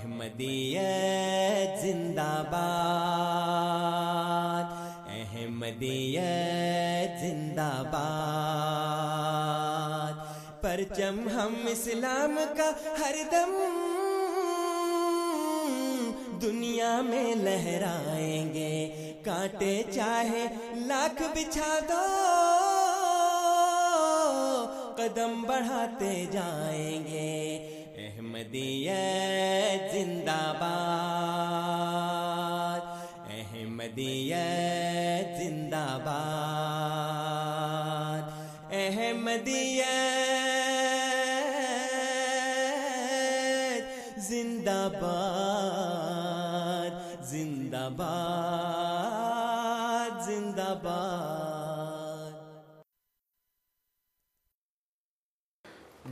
احمدیت زندہ باد احمدیت زندہ باد پرچم ہم اسلام کا ہر دم دنیا میں لہرائیں گے۔ کانٹے چاہے لاکھ بچھا دو، قدم بڑھاتے جائیں گے۔ احمدیت زندہ باد احمدیت زندہ باد احمدیت زندہ باد۔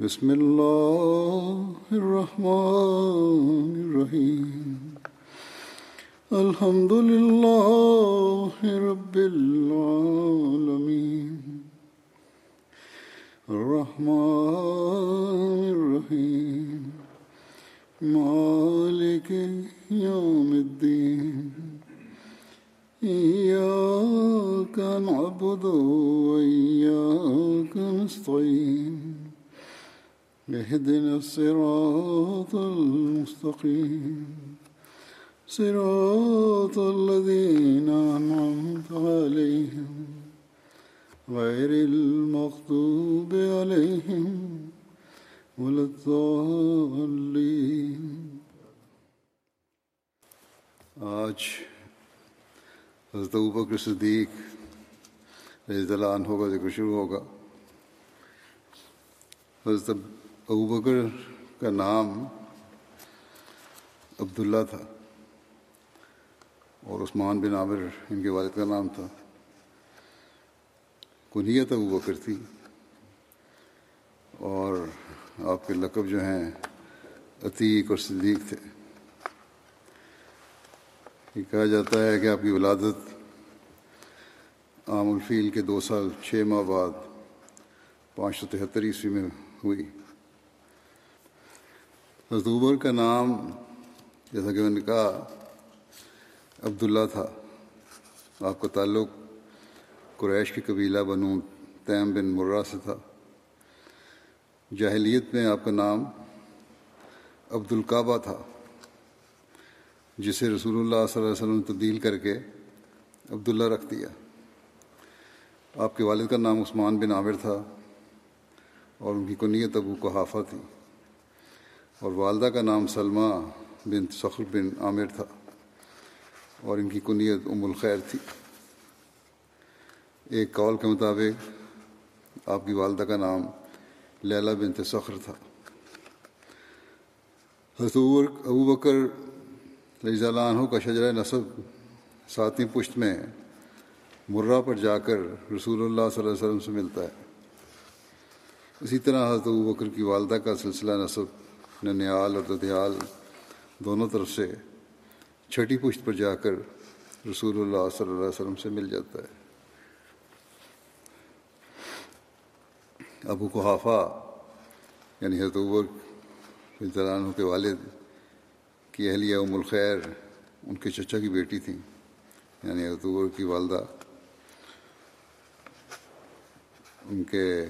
بسم الله الرحمن الرحيم الحمد لله رب العالمين الرحمن الرحيم مالك يوم الدين إياك نعبد وإياك نستعين اهدنا الصراط المستقيم. صراط الذين أنعمت عليهم. غير المغضوب عليهم ولا الضالين. آج حضرت ابوبکر صدیق رضی اللہ عنہ کا ذکر شروع ہوگا. حضرت ابو بکر کا نام عبداللہ تھا اور عثمان بن عامر ان کے والد کا نام تھا۔ کنیت ابو بکر تھی اور آپ کے لقب جو ہیں عتیق اور صدیق تھے۔ یہ کہا جاتا ہے کہ آپ کی ولادت عام الفیل کے دو سال چھ ماہ بعد پانچ سو تہتر عیسوی میں ہوئی۔ حضوبر کا نام، جیسا کہ میں نے کہا، عبداللہ تھا۔ آپ کا تعلق قریش کی قبیلہ بنو تیم بن مرہ سے تھا۔ جاہلیت میں آپ کا نام عبد القعبہ تھا، جسے رسول اللہ صلی اللہ علیہ وسلم نے تبدیل کر کے عبداللہ رکھ دیا۔ آپ کے والد کا نام عثمان بن عامر تھا اور ان کی کنیت ابو قحافہ تھی۔ اور والدہ کا نام سلمہ بن سخر بن عامر تھا اور ان کی کنیت ام الخیر تھی۔ ایک قول کے مطابق آپ کی والدہ کا نام لیلا بنت سخر تھا۔ حضرت ابو بکر رضی اللہ عنہ کا شجرہ نصب ساتویں پشت میں مرہ پر جا کر رسول اللہ صلی اللہ علیہ وسلم سے ملتا ہے۔ اسی طرح حضرت ابو بکر کی والدہ کا سلسلہ نصب ننیال اور ددیال دونوں طرف سے چھٹی پشت پر جا کر رسول اللہ صلی اللہ علیہ وسلم سے مل جاتا ہے۔ ابو قحافہ یعنی حضرت حضرت کے والد کی اہلیہ ام الخیر، ان کے چچا کی بیٹی تھیں یعنی حضرت کی والدہ۔ ان کے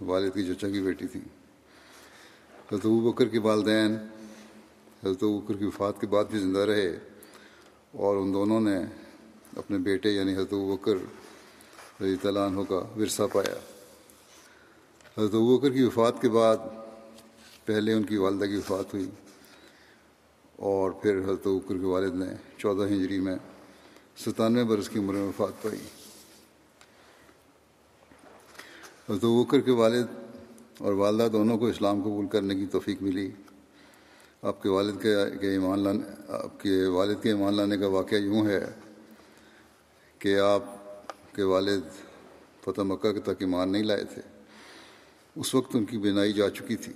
والد کی چچا کی بیٹی تھیں۔ حضرت ابو بکر کے والدین، حضرت ابو بکر کی وفات کے بعد بھی زندہ رہے اور ان دونوں نے اپنے بیٹے یعنی حضرت ابو بکر رضی تعالیٰ عنہ کا ورثہ پایا۔ حضرت ابو بکر کی وفات کے بعد پہلے ان کی والدہ کی وفات ہوئی اور پھر حضرت ابو بکر کے والد نے چودہ ہجری میں ستانوے برس کی عمر میں وفات پائی۔ حضرت بکر کے والد اور والدہ دونوں کو اسلام قبول کرنے کی توفیق ملی۔ آپ کے والد کے ایمان لانے آپ کے والد کے ایمان لانے کا واقعہ یوں ہے کہ آپ کے والد فتح مکہ کے تک ایمان نہیں لائے تھے۔ اس وقت ان کی بینائی جا چکی تھی۔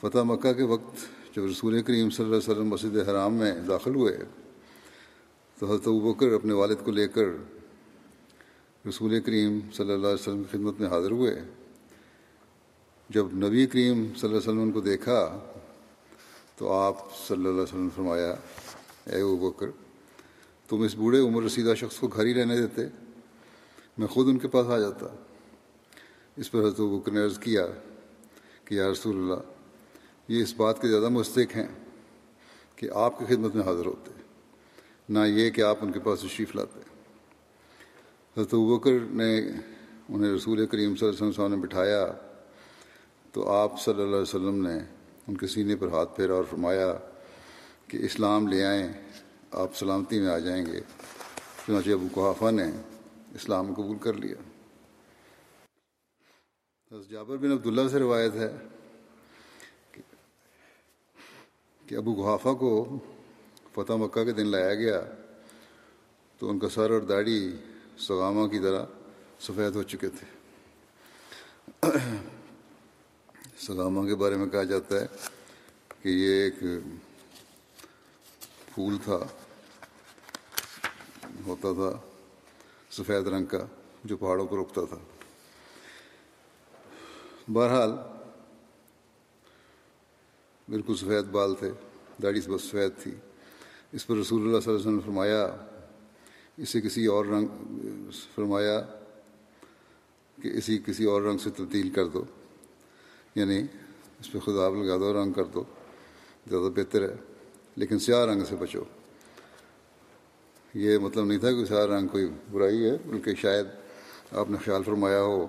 فتح مکہ کے وقت جب رسول کریم صلی اللہ علیہ وسلم مسجد حرام میں داخل ہوئے، تو حضرت بکر اپنے والد کو لے کر رسول کریم صلی اللہ علیہ وسلم کی خدمت میں حاضر ہوئے۔ جب نبی کریم صلی اللہ علیہ وسلم کو دیکھا، تو آپ صلی اللہ علیہ وسلم فرمایا، اے او بکر، تم اس بوڑھے عمر رسیدہ شخص کو گھر ہی رہنے دیتے، میں خود ان کے پاس آ جاتا۔ اس پر حضرت بکر نے عرض کیا کہ، یا رسول اللہ، یہ اس بات کے زیادہ مستق ہیں کہ آپ کی خدمت میں حاضر ہوتے، نہ یہ کہ آپ ان کے پاس تشریف لاتے۔ حضرت بکر نے انہیں رسول کریم صلی اللہ علیہ وسلم نے بٹھایا تو آپ صلی اللہ علیہ وسلم نے ان کے سینے پر ہاتھ پھیرا اور فرمایا کہ اسلام لے آئیں، آپ سلامتی میں آ جائیں گے۔ چنانچہ ابو قحافہ نے اسلام قبول کر لیا۔ حضرت جابر بن عبداللہ سے روایت ہے کہ ابو قحافہ کو فتح مکہ کے دن لایا گیا تو ان کا سر اور داڑھی سغامہ کی طرح سفید ہو چکے تھے۔ سغامہ کے بارے میں کہا جاتا ہے کہ یہ ایک پھول تھا، ہوتا تھا سفید رنگ کا، جو پہاڑوں پر اگتا تھا۔ بہرحال، بالکل سفید بال تھے، داڑھی سے بس سفید تھی۔ اس پر رسول اللہ صلی اللہ علیہ وسلم نے فرمایا، اسے کسی اور رنگ، فرمایا کہ اسی کسی اور رنگ سے تبدیل کر دو۔ یعنی اس پہ خدا لگا دو رنگ کر دو، زیادہ بہتر ہے۔ لیکن سیاہ رنگ سے بچو۔ یہ مطلب نہیں تھا کہ سیاہ رنگ کوئی برائی ہے، بلکہ شاید آپ نے خیال فرمایا ہو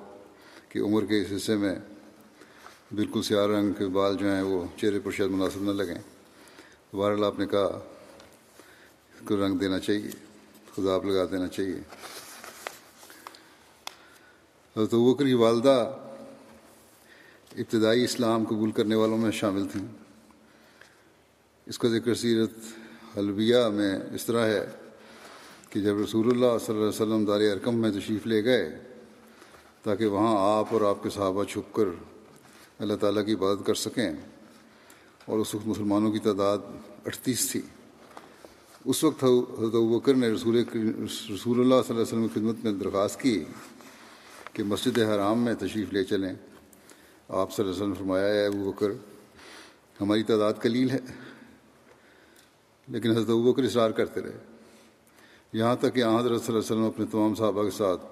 کہ عمر کے اس حصے میں بالکل سیاہ رنگ کے بال جو ہیں وہ چہرے پر شاید مناسب نہ لگیں۔ بہرحال آپ نے کہا کو رنگ دینا چاہیے، خدا لگا دینا چاہیے۔ حضرت بکر کی والدہ ابتدائی اسلام قبول کرنے والوں میں شامل تھیں۔ اس کا ذکر سیرت حلبیہ میں اس طرح ہے کہ جب رسول اللہ صلی اللہ علیہ وسلم دار ارکم میں تشریف لے گئے تاکہ وہاں آپ اور آپ کے صحابہ چھپ کر اللہ تعالیٰ کی عبادت کر سکیں اور اس وقت مسلمانوں کی تعداد اڑتیس تھی۔ اس وقت حضرت بکر نے رسول رسول اللہ صلی اللہ علیہ وسلم کی خدمت میں درخواست کی کہ مسجد حرام میں تشریف لے چلیں۔ آپ صلی اللہ علیہ وسلم فرمایا ہے ابو بکر، ہماری تعداد قلیل ہے، لیکن حضرت ابو بکر اصرار کرتے رہے. یہاں تک کہ حضرت صلی اللہ علیہ وسلم اپنے تمام صحابہ کے ساتھ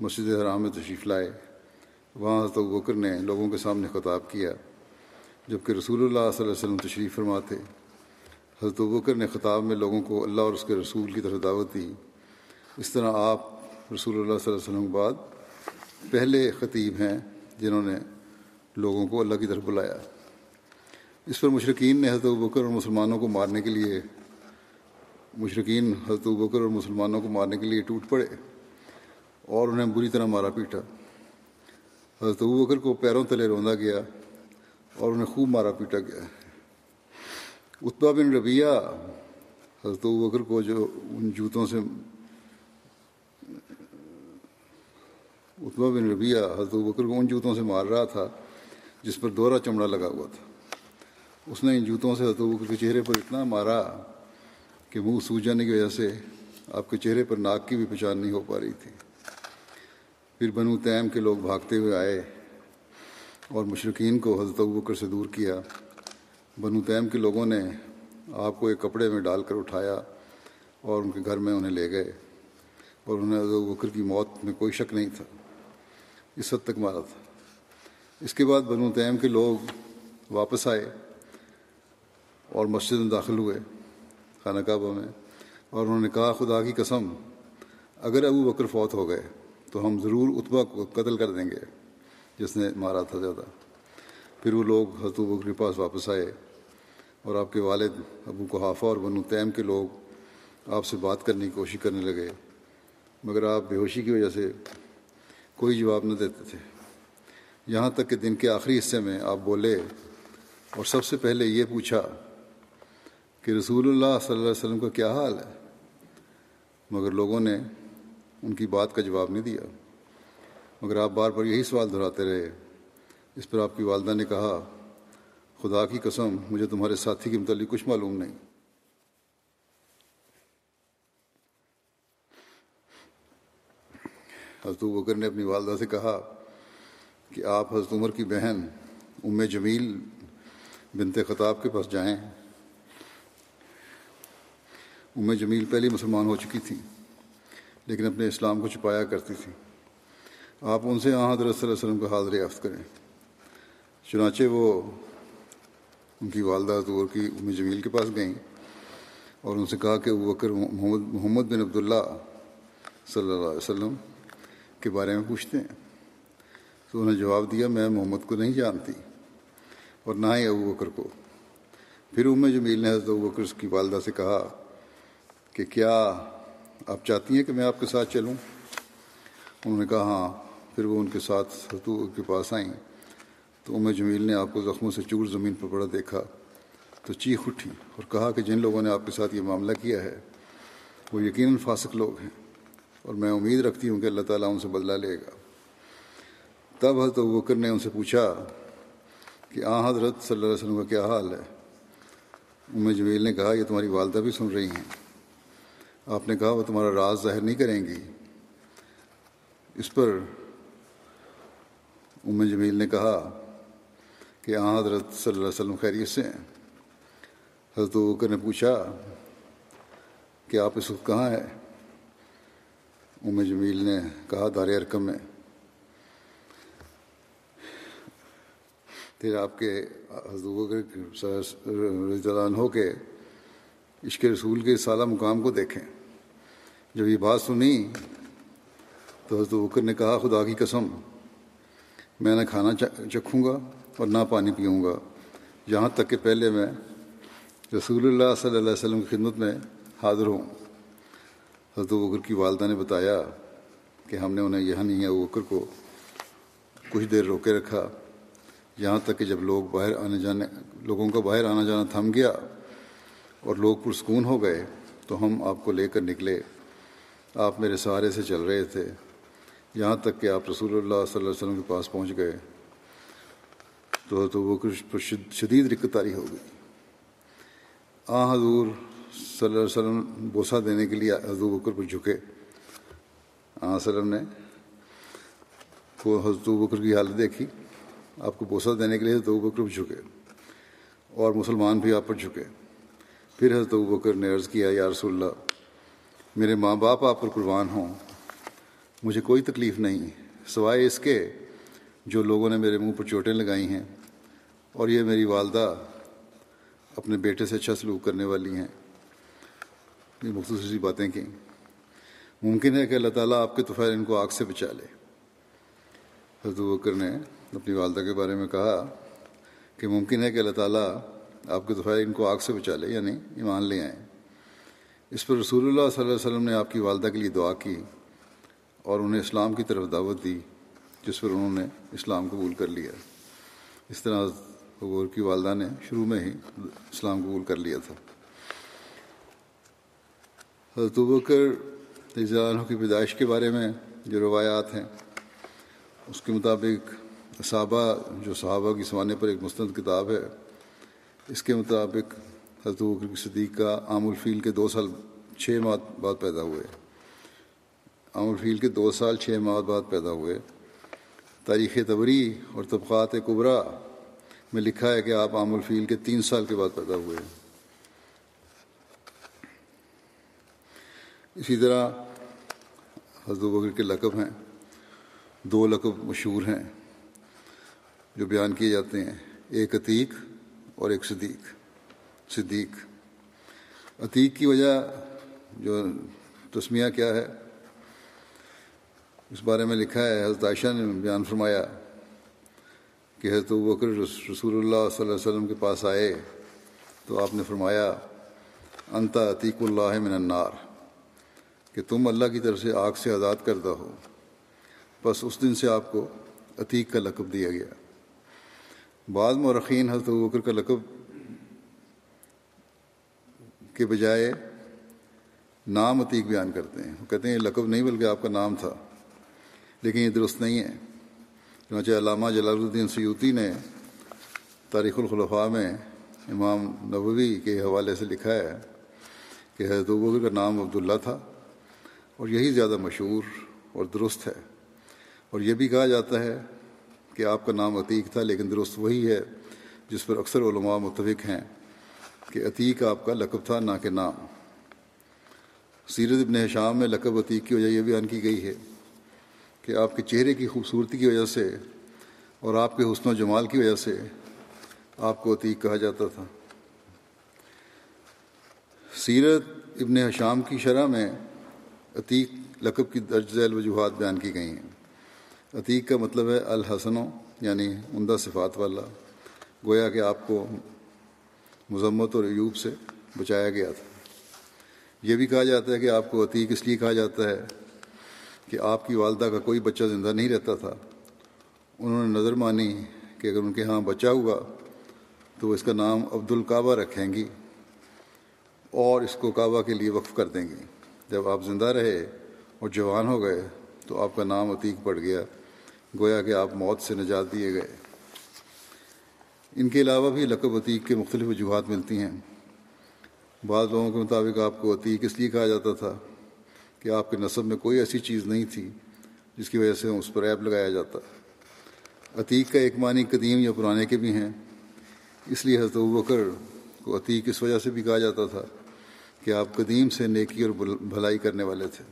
مسجد حرام میں تشریف لائے، وہاں حضرت ابو بکر نے لوگوں کے سامنے خطاب کیا، جبکہ رسول اللہ صلی اللہ علیہ وسلم تشریف فرماتے۔ حضرت بکر نے خطاب میں لوگوں کو اللہ اور اس کے رسول کی طرف دعوت دی۔ اس طرح آپ رسول اللہ صلی اللہ علیہ وسلم کے بعد پہلے خطیب ہیں جنہوں نے لوگوں کو اللہ کی طرف بلایا۔ اس پر مشرقین نے حضرت بکر اور مسلمانوں کو مارنے کے لیے مشرقین حضرت بکر اور مسلمانوں کو مارنے کے لیے ٹوٹ پڑے اور انہیں بری طرح مارا پیٹا۔ حضرت بکر کو پیروں تلے روندا گیا اور انہیں خوب مارا پیٹا گیا۔ اتبا بن ربیہ حضرت بکر کو جو ان جوتوں سے اتبا بن ربیہ حضرت بکر کو ان جوتوں سے مار رہا تھا جس پر دوہرا چمڑا لگا ہوا تھا۔ اس نے ان جوتوں سے حضرت بکر کے چہرے پر اتنا مارا کہ منہ سوج جانے کی وجہ سے آپ کے چہرے پر ناک کی بھی پہچان نہیں ہو پا رہی تھی۔ پھر بنو تیم کے لوگ بھاگتے ہوئے آئے اور مشرقین کو حضرت بکر سے دور کیا۔ بنو تیم کے لوگوں نے آپ کو ایک کپڑے میں ڈال کر اٹھایا اور ان کے گھر میں انہیں لے گئے اور انہیں حضرت بکر کی موت میں کوئی شک نہیں تھا۔ اس حد تک مارا تھا۔ اس کے بعد بنو تیم کے لوگ واپس آئے اور مسجد میں داخل ہوئے، خانہ کعبہ میں، اور انہوں نے کہا، خدا کی قسم، اگر ابو بکر فوت ہو گئے تو ہم ضرور اتبا کو قتل کر دیں گے۔ جس نے مارا تھا زیادہ۔ پھر وہ لوگ حضرت بکر کے پاس واپس آئے اور آپ کے والد ابو کو اور بنو تیم کے لوگ آپ سے بات کرنے کی کوشش کرنے لگے، مگر آپ بے ہوشی کی وجہ سے کوئی جواب نہ دیتے تھے۔ یہاں تک کہ دن کے آخری حصے میں آپ بولے اور سب سے پہلے یہ پوچھا کہ رسول اللہ صلی اللہ علیہ وسلم کا کیا حال ہے؟ مگر لوگوں نے ان کی بات کا جواب نہیں دیا۔ مگر آپ بار بار یہی سوال دہراتے رہے۔ اس پر آپ کی والدہ نے کہا، خدا کی قسم، مجھے تمہارے ساتھی کے متعلق کچھ معلوم نہیں۔ حضرت بکر نے اپنی والدہ سے کہا کہ آپ حضرت عمر کی بہن ام جمیل بنت خطاب کے پاس جائیں۔ ام جمیل پہلی مسلمان ہو چکی تھی، لیکن اپنے اسلام کو چھپایا کرتی تھی۔ آپ ان سے آ حضرت صلی اللہ علیہ وسلم کا حاضر یافت کریں۔ چنانچہ وہ ان کی والدہ طور کی ام جمیل کے پاس گئیں اور ان سے کہا کہ وہ بکر محمد محمد بن عبداللہ صلی اللہ علیہ وسلم کے بارے میں پوچھتے ہیں۔ تو انہوں نے جواب دیا، میں محمد کو نہیں جانتی اور نہ ہی ابو بکر کو۔ پھر ام جمیل نے حضرت ابو بکر کی والدہ سے کہا کہ کیا آپ چاہتی ہیں کہ میں آپ کے ساتھ چلوں؟ انہوں نے کہا ہاں۔ پھر وہ ان کے ساتھ ستو کے پاس آئیں۔ تو ام جمیل نے آپ کو زخموں سے چور زمین پر پڑا دیکھا۔ تو چیخ اٹھی اور کہا کہ جن لوگوں نے آپ کے ساتھ یہ معاملہ کیا ہے، وہ یقیناً فاسق لوگ ہیں اور میں امید رکھتی ہوں کہ اللہ تعالیٰ ان سے بدلہ لے گا۔ تب حضرت بکر نے ان سے پوچھا کہ آ حضرت صلی اللہ علیہ وسلم کا کیا حال ہے؟ ام جمیل نے کہا، یہ تمہاری والدہ بھی سن رہی ہیں۔ آپ نے کہا، وہ تمہارا راز ظاہر نہیں کریں گی۔ اس پر ام جمیل نے کہا کہ آ حضرت صلی اللہ علیہ وسلم خیریت سے ہیں۔ حضرت بکر نے پوچھا کہ آپ اس وقت کہاں ہیں؟ ام جمیل نے کہا، دار ارکم میں۔ پھر آپ کے حضرت ہو کے عشق رسول کے سالہ مقام کو دیکھیں۔ جب یہ بات سنی تو حضرت بکر نے کہا، خدا کی قسم، میں نہ کھانا چکھوں گا اور نہ پانی پیوں گا۔ یہاں تک کہ پہلے میں رسول اللہ صلی اللہ علیہ وسلم کی خدمت میں حاضر ہوں۔ حضرت بکر کی والدہ نے بتایا کہ ہم نے انہیں یہاں نہیں ہے بکر کو کچھ دیر روکے رکھا۔ یہاں تک کہ جب لوگ باہر آنے جانے، لوگوں کا باہر آنا جانا تھم گیا اور لوگ پرسکون ہو گئے، تو ہم آپ کو لے کر نکلے۔ آپ میرے سہارے سے چل رہے تھے۔ یہاں تک کہ آپ رسول اللہ صلی اللہ علیہ وسلم کے پاس پہنچ گئے، تو تو وہ شدید رکتاری ہو گئی۔ آ حضور صلی اللہ علیہ وسلم بوسہ دینے کے لیے حضور بکر پر جھکے۔ آ وسلم نے وہ حضرت بکر کی حالت دیکھی۔ آپ کو بوسہ دینے کے لیے حضرت بکر جھکے اور مسلمان بھی آپ پر جھکے۔ پھر حضرت بکر نے عرض کیا، یا رسول اللہ، میرے ماں باپ آپ پر قربان ہوں، مجھے کوئی تکلیف نہیں، سوائے اس کے جو لوگوں نے میرے منہ پر چوٹیں لگائی ہیں اور یہ میری والدہ اپنے بیٹے سے اچھا سلوک کرنے والی ہیں۔ یہ مختصر سی باتیں کیں ممکن ہے کہ اللہ تعالیٰ آپ کے طفیل ان کو آگ سے بچا لے۔ حضرت بکر نے اپنی والدہ کے بارے میں کہا کہ ممکن ہے کہ اللہ تعالیٰ آپ کے طفیل ان کو آگ سے بچا لے یعنی ایمان لے آئیں اس پر رسول اللہ صلی اللہ علیہ وسلم نے آپ کی والدہ کے لیے دعا کی اور انہیں اسلام کی طرف دعوت دی، جس پر انہوں نے اسلام قبول کر لیا۔ اس طرح حضور کی والدہ نے شروع میں ہی اسلام قبول کر لیا تھا۔ حضرت بکر عنہ کی پیدائش کے بارے میں جو روایات ہیں، اس کے مطابق صحابہ، جو صحابہ کی سوانے پر ایک مستند کتاب ہے، اس کے مطابق حضرت بکر کی صدیق کا عام الفیل کے دو سال چھ ماہ بعد پیدا ہوئے۔ عام الفیل کے دو سال چھ ماہ بعد پیدا ہوئے۔ تاریخ تبری اور طبقات قبرا میں لکھا ہے کہ آپ عام الفیل کے تین سال کے بعد پیدا ہوئے۔ اسی طرح حضرت بکر کے لقب ہیں، دو لقب مشہور ہیں۔ جو بیان کیے جاتے ہیں، ایک عتیق اور ایک صدیق۔ صدیق۔ عتیق کی وجہ جو تسمیہ کیا ہے، اس بارے میں لکھا ہے، حضرت عائشہ نے بیان فرمایا کہ حضرت بکر رسول اللہ صلی اللہ علیہ وسلم کے پاس آئے تو آپ نے فرمایا انتا عتیق اللہ من النار۔ کہ تم اللہ کی طرف سے آگ سے آزاد کردہ ہو۔ بس اس دن سے آپ کو عتیق کا لقب دیا گیا۔ بعض مورخین حضرت بکر کا لقب کے بجائے نام عتیق بیان کرتے ہیں۔ وہ کہتے ہیں یہ لقب نہیں بلکہ آپ کا نام تھا، لیکن یہ درست نہیں ہے۔ چنانچہ علامہ جلال الدین سیوتی نے تاریخ الخلفاء میں امام نبوی کے حوالے سے لکھا ہے کہ حضرت بکر کا نام عبداللہ تھا اور یہی زیادہ مشہور اور درست ہے۔ اور یہ بھی کہا جاتا ہے کہ آپ کا نام عتیق تھا لیکن درست وہی ہے جس پر اکثر علماء متفق ہیں کہ عتیق آپ کا لقب تھا نہ کہ نام۔ سیرت ابن شام میں لقب عتیق کی وجہ یہ بیان کی گئی ہے کہ آپ کے چہرے کی خوبصورتی کی وجہ سے اور آپ کے حسن و جمال کی وجہ سے آپ کو عتیق کہا جاتا تھا۔ سیرت ابن حشام کی شرح میں عتیق لقب کی درج ذیل وجوہات بیان کی گئی ہیں۔ عتیق کا مطلب ہے الحسن یعنی عمدہ صفات والا، گویا کہ آپ کو مذمت اور ایوب سے بچایا گیا تھا۔ یہ بھی کہا جاتا ہے کہ آپ کو عتیق اس لیے کہا جاتا ہے کہ آپ کی والدہ کا کوئی بچہ زندہ نہیں رہتا تھا۔ انہوں نے نظر مانی کہ اگر ان کے ہاں بچہ ہوا تو وہ اس کا نام عبد الکعبہ رکھیں گی اور اس کو کعبہ کے لیے وقف کر دیں گی۔ جب آپ زندہ رہے اور جوان ہو گئے تو آپ کا نام عتیق پڑ گیا۔ گویا کہ آپ موت سے نجات دیے گئے۔ ان کے علاوہ بھی لقب عتیق کے مختلف وجوہات ملتی ہیں۔ بعض لوگوں کے مطابق آپ کو عتیق اس لیے کہا جاتا تھا کہ آپ کے نصب میں کوئی ایسی چیز نہیں تھی جس کی وجہ سے اس پر ایپ لگایا جاتا۔ عتیق کا ایک معنی قدیم یا پرانے کے بھی ہیں۔ اس لیے حضرت بکر کو عتیق اس وجہ سے بھی کہا جاتا تھا کہ آپ قدیم سے نیکی اور بھلائی کرنے والے تھے۔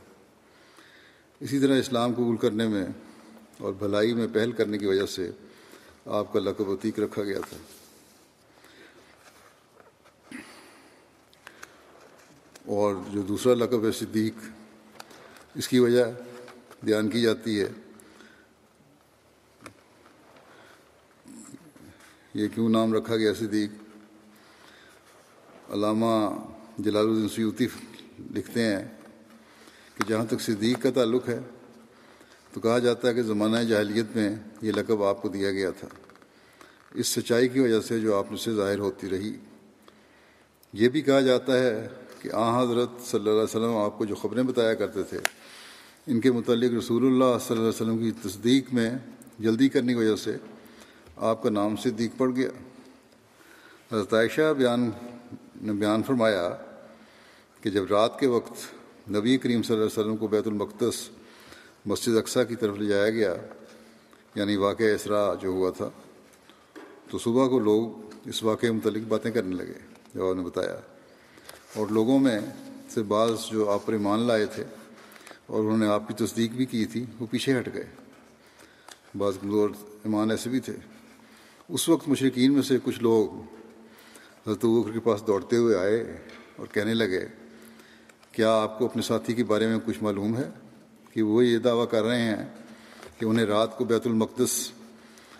اسی طرح اسلام قبول کرنے میں اور بھلائی میں پہل کرنے کی وجہ سے آپ کا لقب عتیق رکھا گیا تھا۔ اور جو دوسرا لقب ہے صدیق، اس کی وجہ بیان کی جاتی ہے۔ یہ کیوں نام رکھا گیا صدیق؟ علامہ جلال الدین سیوتی لکھتے ہیں کہ جہاں تک صدیق کا تعلق ہے تو کہا جاتا ہے کہ زمانہ جاہلیت میں یہ لقب آپ کو دیا گیا تھا۔ اس سچائی کی وجہ سے جو آپ سے ظاہر ہوتی رہی۔ یہ بھی کہا جاتا ہے کہ آ حضرت صلی اللہ علیہ وسلم آپ کو جو خبریں بتایا کرتے تھے، ان کے متعلق رسول اللہ صلی اللہ علیہ وسلم کی تصدیق میں جلدی کرنے کی وجہ سے آپ کا نام صدیق پڑ گیا۔ حضرت عائشہ بیان نے بیان فرمایا کہ جب رات کے وقت نبی کریم صلی اللہ علیہ وسلم کو بیت المقدس مسجد اقسا کی طرف لے جایا گیا یعنی واقعہ اسرا جو ہوا تھا، تو صبح کو لوگ اس واقعے متعلق باتیں کرنے لگے جو آپ نے بتایا۔ اور لوگوں میں سے بعض جو آپ پر ایمان لائے تھے اور انہوں نے آپ کی تصدیق بھی کی تھی، وہ پیچھے ہٹ گئے۔ بعض کمزور ایمان ایسے بھی تھے۔ اس وقت مشرقین میں سے کچھ لوگ حضرت بکر کے پاس دوڑتے ہوئے آئے اور کہنے لگے، کیا آپ کو اپنے ساتھی کے بارے میں کچھ معلوم ہے؟ کہ وہ یہ دعویٰ کر رہے ہیں کہ انہیں رات کو بیت المقدس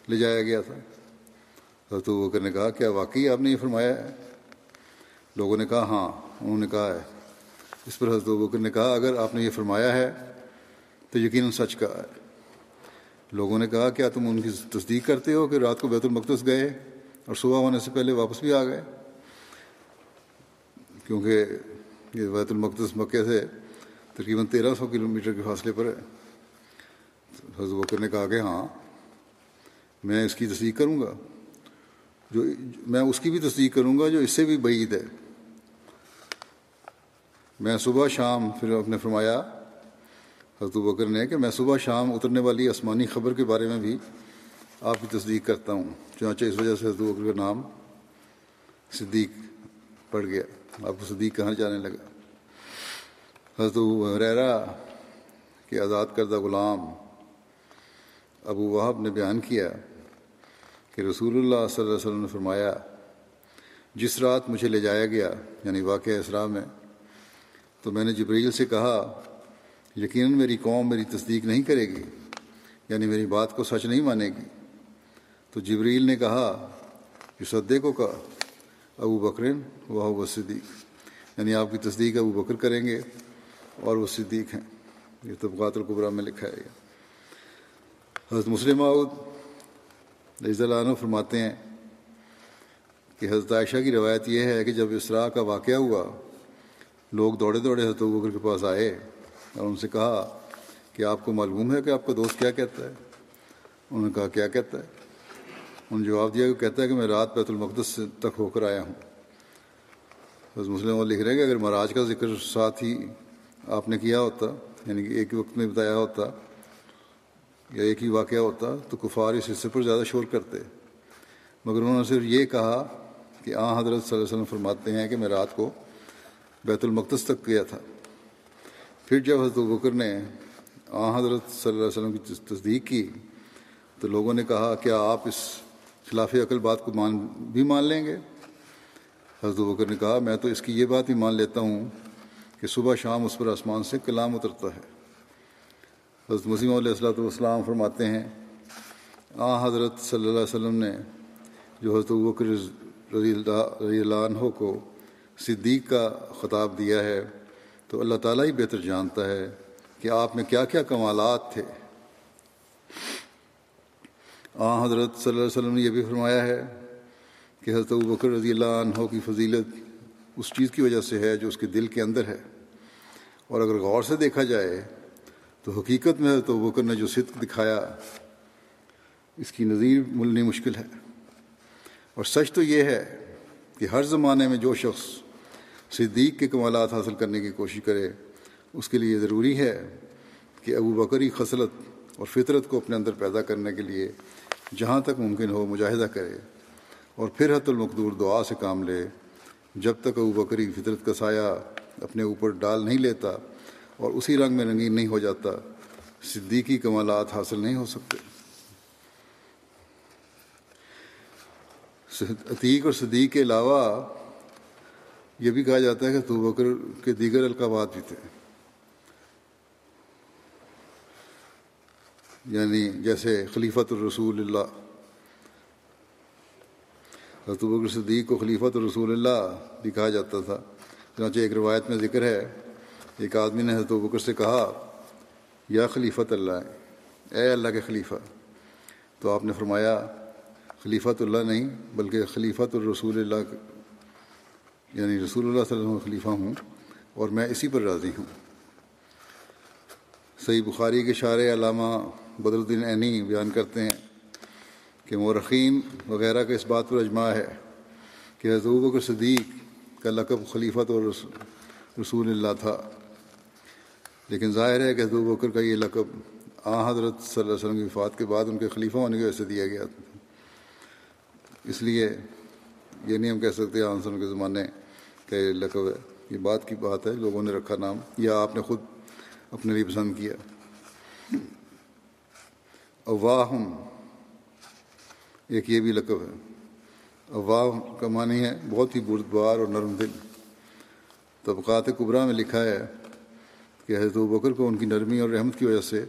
لے جایا گیا تھا۔ حضرت بکر نے کہا کیا واقعی آپ نے یہ فرمایا ہے؟ لوگوں نے کہا ہاں انہوں نے کہا ہے۔ اس پر حضرت بکر نے کہا، اگر آپ نے یہ فرمایا ہے تو یقیناً سچ کہا ہے۔ لوگوں نے کہا، کیا تم ان کی تصدیق کرتے ہو کہ رات کو بیت المقدس گئے اور صبح ہونے سے پہلے واپس بھی آ گئے؟ کیونکہ یہ بیت المقدس مکے سے تقریباً تیرہ سو کلو میٹر کے فاصلے پر ہے۔ حضرت بکر نے کہا کہ ہاں میں اس کی تصدیق کروں گا۔ جو میں اس کی بھی تصدیق کروں گا جو اس سے بھی بعید ہے۔ میں صبح شام پھر اپنے فرمایا، حضرت بکر نے کہ میں صبح شام اترنے والی آسمانی خبر کے بارے میں بھی آپ کی تصدیق کرتا ہوں۔ چنانچہ اس وجہ سے حضرت بکر کا نام صدیق پڑ گیا۔ آپ کو صدیق کہاں جانے لگا؟ حضرت ریرا کے آزاد کردہ غلام ابو وہاب نے بیان کیا کہ رسول اللہ صلی اللہ علیہ وسلم نے فرمایا، جس رات مجھے لے جایا گیا یعنی واقعہ اسرا میں، تو میں نے جبریل سے کہا، یقیناً میری قوم میری تصدیق نہیں کرے گی یعنی میری بات کو سچ نہیں مانے گی۔ تو جبریل نے کہا کہ سدے کو کہا ابو بکرین وہ صدیق یعنی آپ کی تصدیق ابو بکر کریں گے۔ اور وہ صدیق ہیں۔ یہ طبقات القبرا میں لکھا ہے۔ حضرت مسلم رضی اللہ عنہ فرماتے ہیں کہ حضرت عائشہ کی روایت یہ ہے کہ جب اسراء کا واقعہ ہوا، لوگ دوڑے دوڑے حضرت بکر کے پاس آئے اور ان سے کہا کہ آپ کو معلوم ہے کہ آپ کا دوست کیا کہتا ہے؟ انہوں نے کہا، کیا کہتا ہے؟ انہوں نے جواب دیا کہ کہتا ہے کہ میں رات بیت المقدس تک ہو کر آیا ہوں۔ بس مسلم لکھ رہے ہیں کہ اگر مہاراج کا ذکر ساتھ ہی آپ نے کیا ہوتا یعنی کہ ایک وقت میں بتایا ہوتا یا ایک ہی واقعہ ہوتا، تو کفار اس حصے پر زیادہ شور کرتے۔ مگر انہوں نے صرف یہ کہا کہ آ حضرت صلی اللہ علیہ وسلم فرماتے ہیں کہ میں رات کو بیت المقدس تک گیا تھا۔ پھر جب حضرت بکر نے آ حضرت صلی اللہ علیہ وسلم کی تصدیق کی، تو لوگوں نے کہا، کیا آپ اس خلاف عقل بات کو مان، بھی مان لیں گے؟ حضرت بکر نے کہا، میں تو اس کی یہ بات بھی مان لیتا ہوں کہ صبح شام اس پر آسمان سے کلام اترتا ہے۔ حضرت مسیم علیہ السلاۃ والسلام فرماتے ہیں، آ حضرت صلی اللہ علیہ وسلم نے جو حضرت بکر رضی اللہ عنہ کو صدیق کا خطاب دیا ہے، تو اللہ تعالیٰ ہی بہتر جانتا ہے کہ آپ میں کیا کیا کمالات تھے۔ آ حضرت صلی اللہ علیہ وسلم نے یہ بھی فرمایا ہے کہ حضرت بکر رضی اللہ عنہ کی فضیلت اس چیز کی وجہ سے ہے جو اس کے دل کے اندر ہے۔ اور اگر غور سے دیکھا جائے تو حقیقت میں تو بکر نے جو صدق دکھایا، اس کی نظیر ملنی مشکل ہے۔ اور سچ تو یہ ہے کہ ہر زمانے میں جو شخص صدیق کے کمالات حاصل کرنے کی کوشش کرے، اس کے لیے ضروری ہے کہ ابو بکری خصلت اور فطرت کو اپنے اندر پیدا کرنے کے لیے جہاں تک ممکن ہو مجاہدہ کرے اور پھر حت المقدور دعا سے کام لے۔ جب تک ابو بکری فطرت کا سایہ اپنے اوپر ڈال نہیں لیتا اور اسی رنگ میں رنگین نہیں ہو جاتا، صدیقی کمالات حاصل نہیں ہو سکتے۔ عتیق اور صدیق کے علاوہ یہ بھی کہا جاتا ہے کہ تو بکر کے دیگر القابات بھی تھے۔ یعنی جیسے خلیفۃ الرسول اللہ۔ حضرت بکر صدیق کو خلیفۃ الرسول اللہ بھی کہا جاتا تھا۔ چنانچہ ایک روایت میں ذکر ہے، ایک آدمی نے حضرت بکر سے کہا، یا خلیفۃ اللہ، اے اللہ کے خلیفہ، تو آپ نے فرمایا، خلیفۃ اللہ نہیں، بلکہ خلیفۃ الرسول اللہ یعنی رسول اللہ صلی اللہ علیہ وسلم خلیفہ ہوں اور میں اسی پر راضی ہوں۔ صحیح بخاری کے شاعر علامہ بدر الدین عینی بیان کرتے ہیں کہ مورخین وغیرہ کا اس بات پر اجماع ہے کہ حضور بکر صدیق کا لقب خلیفت اور رسول اللہ تھا۔ لیکن ظاہر ہے کہ حضور بکر کا یہ لقب آ حضرت صلی اللہ علیہ وسلم کی وفات کے بعد ان کے خلیفہ ہونے کی وجہ سے دیا گیا تھا۔ اس لیے یہ نہیں ہم کہہ سکتے آنسر کے زمانے کا یہ لقب ہے۔ یہ بات کی بات ہے، لوگوں نے رکھا نام، یا آپ نے خود اپنے لیے پسند کیا۔ اواہم ایک یہ بھی لقب ہے۔ اواہ کا معنی ہے بہت ہی بردبار اور نرم دل۔ طبقات قبرا میں لکھا ہے کہ حضرت بکر کو ان کی نرمی اور رحمت کی وجہ سے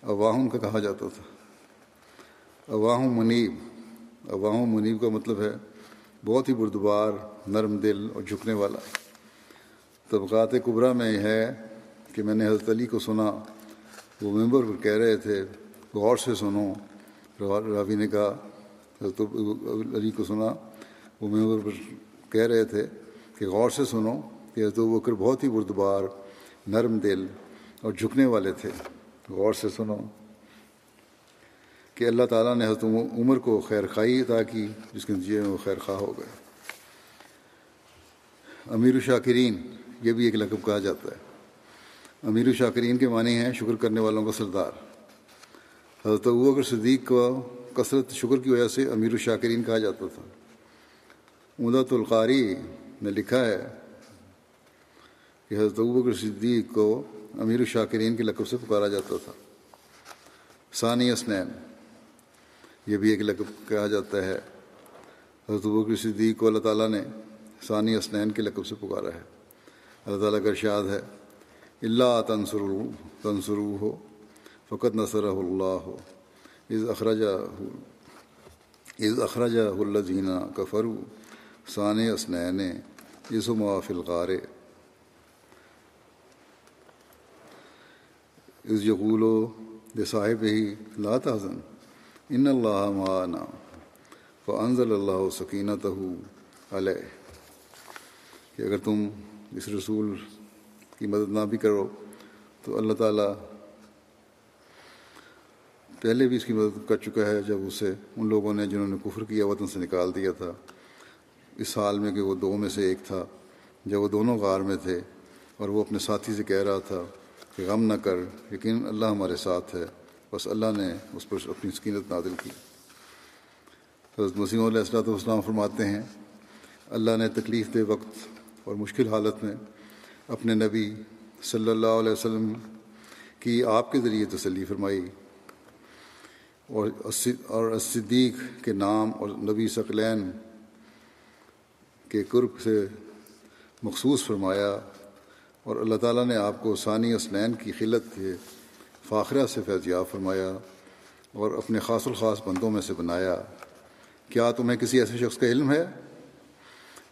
اواہم کا کہا جاتا تھا۔ اواہم منیب۔ اواہم منیب کا مطلب ہے بہت ہی بردبار، نرم دل اور جھکنے والا۔ طبقات قبرا میں یہ ہے کہ میں نے حضرت علی کو سنا، وہ ممبر پر کہہ رہے تھے، غور سے سنو۔ راوی نے کہا حضرت علی کو سنا، وہ ممبر پر کہہ رہے تھے کہ غور سے سنو کہ حضرت بکر بہت ہی بردبار، نرم دل اور جھکنے والے تھے۔ غور سے سنو کہ اللہ تعالیٰ نے حضرت عمر کو خیر خائی عطا کی، جس کے نتیجے میں وہ خیر خواہ ہو گئے۔ امیر الشاکرین، یہ بھی ایک لقب کہا جاتا ہے۔ امیر الشاکرین کے معنی ہیں شکر کرنے والوں کا سردار۔ حضرت ابو اگر صدیق کو کثرت شکر کی وجہ سے امیر الشاکرین کہا جاتا تھا۔ مدت القاری نے لکھا ہے کہ حضرت بکر صدیق کو امیر الشاکرین کے لقب سے پکارا جاتا تھا۔ ثانی اسنین یہ بھی ایک لقب کہا جاتا ہے۔ حضرت بکر صدیق کو اللہ تعالیٰ نے ثانی اسنین کے لقب سے پکارا ہے۔ اللہ تعالیٰ کا ارشاد ہے اللہ تنسر تنسر ہو فقط نصر اللہ۔ ہو از اخراجہ از اخراجہ الزینہ کفرو ثان اسنین از معاف الغار. از یقول و صاحب ہی، لا تحزن، ان اللہ معنا، فانزل اللہ سکینت علیہ۔ کہ اگر تم اس رسول کی مدد نہ بھی کرو، تو اللہ تعالیٰ پہلے بھی اس کی مدد کر چکا ہے جب اسے ان لوگوں نے جنہوں نے کفر کیا وطن سے نکال دیا تھا۔ اس حال میں کہ وہ دو میں سے ایک تھا۔ جب وہ دونوں غار میں تھے اور وہ اپنے ساتھی سے کہہ رہا تھا کہ غم نہ کر لیکن اللہ ہمارے ساتھ ہے۔ بس اللہ نے اس پر اپنی سکینت نادل کی۔ حضرت مسیم علیہ السلۃ والسلام فرماتے ہیں، اللہ نے تکلیف دہ وقت اور مشکل حالت میں اپنے نبی صلی اللہ علیہ وسلم کی آپ کے ذریعے تسلی فرمائی۔ اور اور صدیق کے نام اور نبی ثقلین کے قرب سے مخصوص فرمایا اور اللہ تعالیٰ نے آپ کو ثانی اسنین کی خلت کے فاخرہ سے فیضیاب فرمایا اور اپنے خاص الخاص بندوں میں سے بنایا۔ کیا تمہیں کسی ایسے شخص کا علم ہے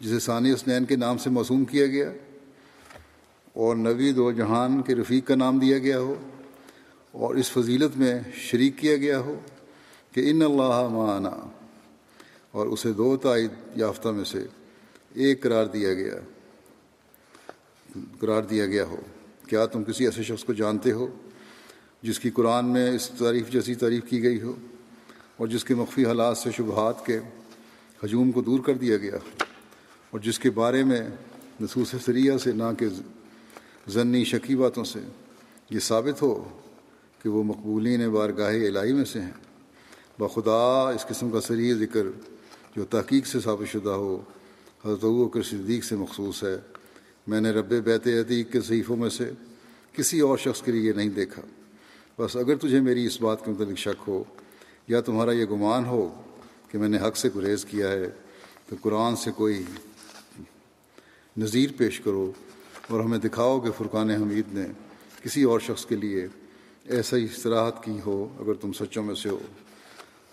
جسے ثانی اسنین کے نام سے معصوم کیا گیا اور نوی دو جہان کے رفیق کا نام دیا گیا ہو؟ اور اس فضیلت میں شریک کیا گیا ہو کہ ان اللہ معنا اور اسے دو تائید یافتہ میں سے ایک قرار دیا گیا، قرار دیا گیا ہو۔ کیا تم کسی ایسے شخص کو جانتے ہو جس کی قرآن میں اس تعریف جیسی تعریف کی گئی ہو اور جس کے مخفی حالات سے شبہات کے ہجوم کو دور کر دیا گیا اور جس کے بارے میں نصوص سریہ سے نہ کہ ضنی شکی باتوں سے یہ ثابت ہو کہ وہ مقبولین بارگاہ الہی میں سے ہیں۔ بخدا اس قسم کا سری ذکر جو تحقیق سے ثابت شدہ ہو، حضرت کر صدیق سے مخصوص ہے۔ میں نے رب بیت عتیق کے صحیفوں میں سے کسی اور شخص کے لیے نہیں دیکھا۔ بس اگر تجھے میری اس بات کے متعلق شک ہو یا تمہارا یہ گمان ہو کہ میں نے حق سے گریز کیا ہے، تو قرآن سے کوئی نظیر پیش کرو اور ہمیں دکھاؤ کہ فرقان حمید نے کسی اور شخص کے لیے ایسا ہی استراحت کی ہو، اگر تم سچوں میں سے ہو۔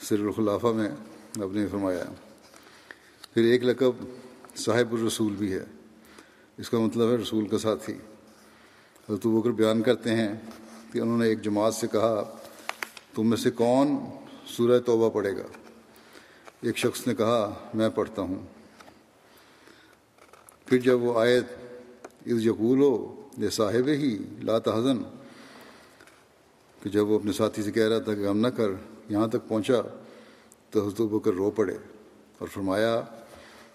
سر الخلافہ میں اب نے فرمایا۔ پھر ایک لقب صاحب الرسول بھی ہے۔ اس کا مطلب ہے رسول کا ساتھی۔ حضرت بکر بیان کرتے ہیں کہ انہوں نے ایک جماعت سے کہا، تم میں سے کون سورہ توبہ پڑھے گا؟ ایک شخص نے کہا، میں پڑھتا ہوں۔ پھر جب وہ آئے اس یقول ہو یہ صاحب ہی، لا تحزن۔ کہ جب وہ اپنے ساتھی سے کہہ رہا تھا کہ ہم نہ کر، یہاں تک پہنچا تو حضرت بکر رو پڑے اور فرمایا،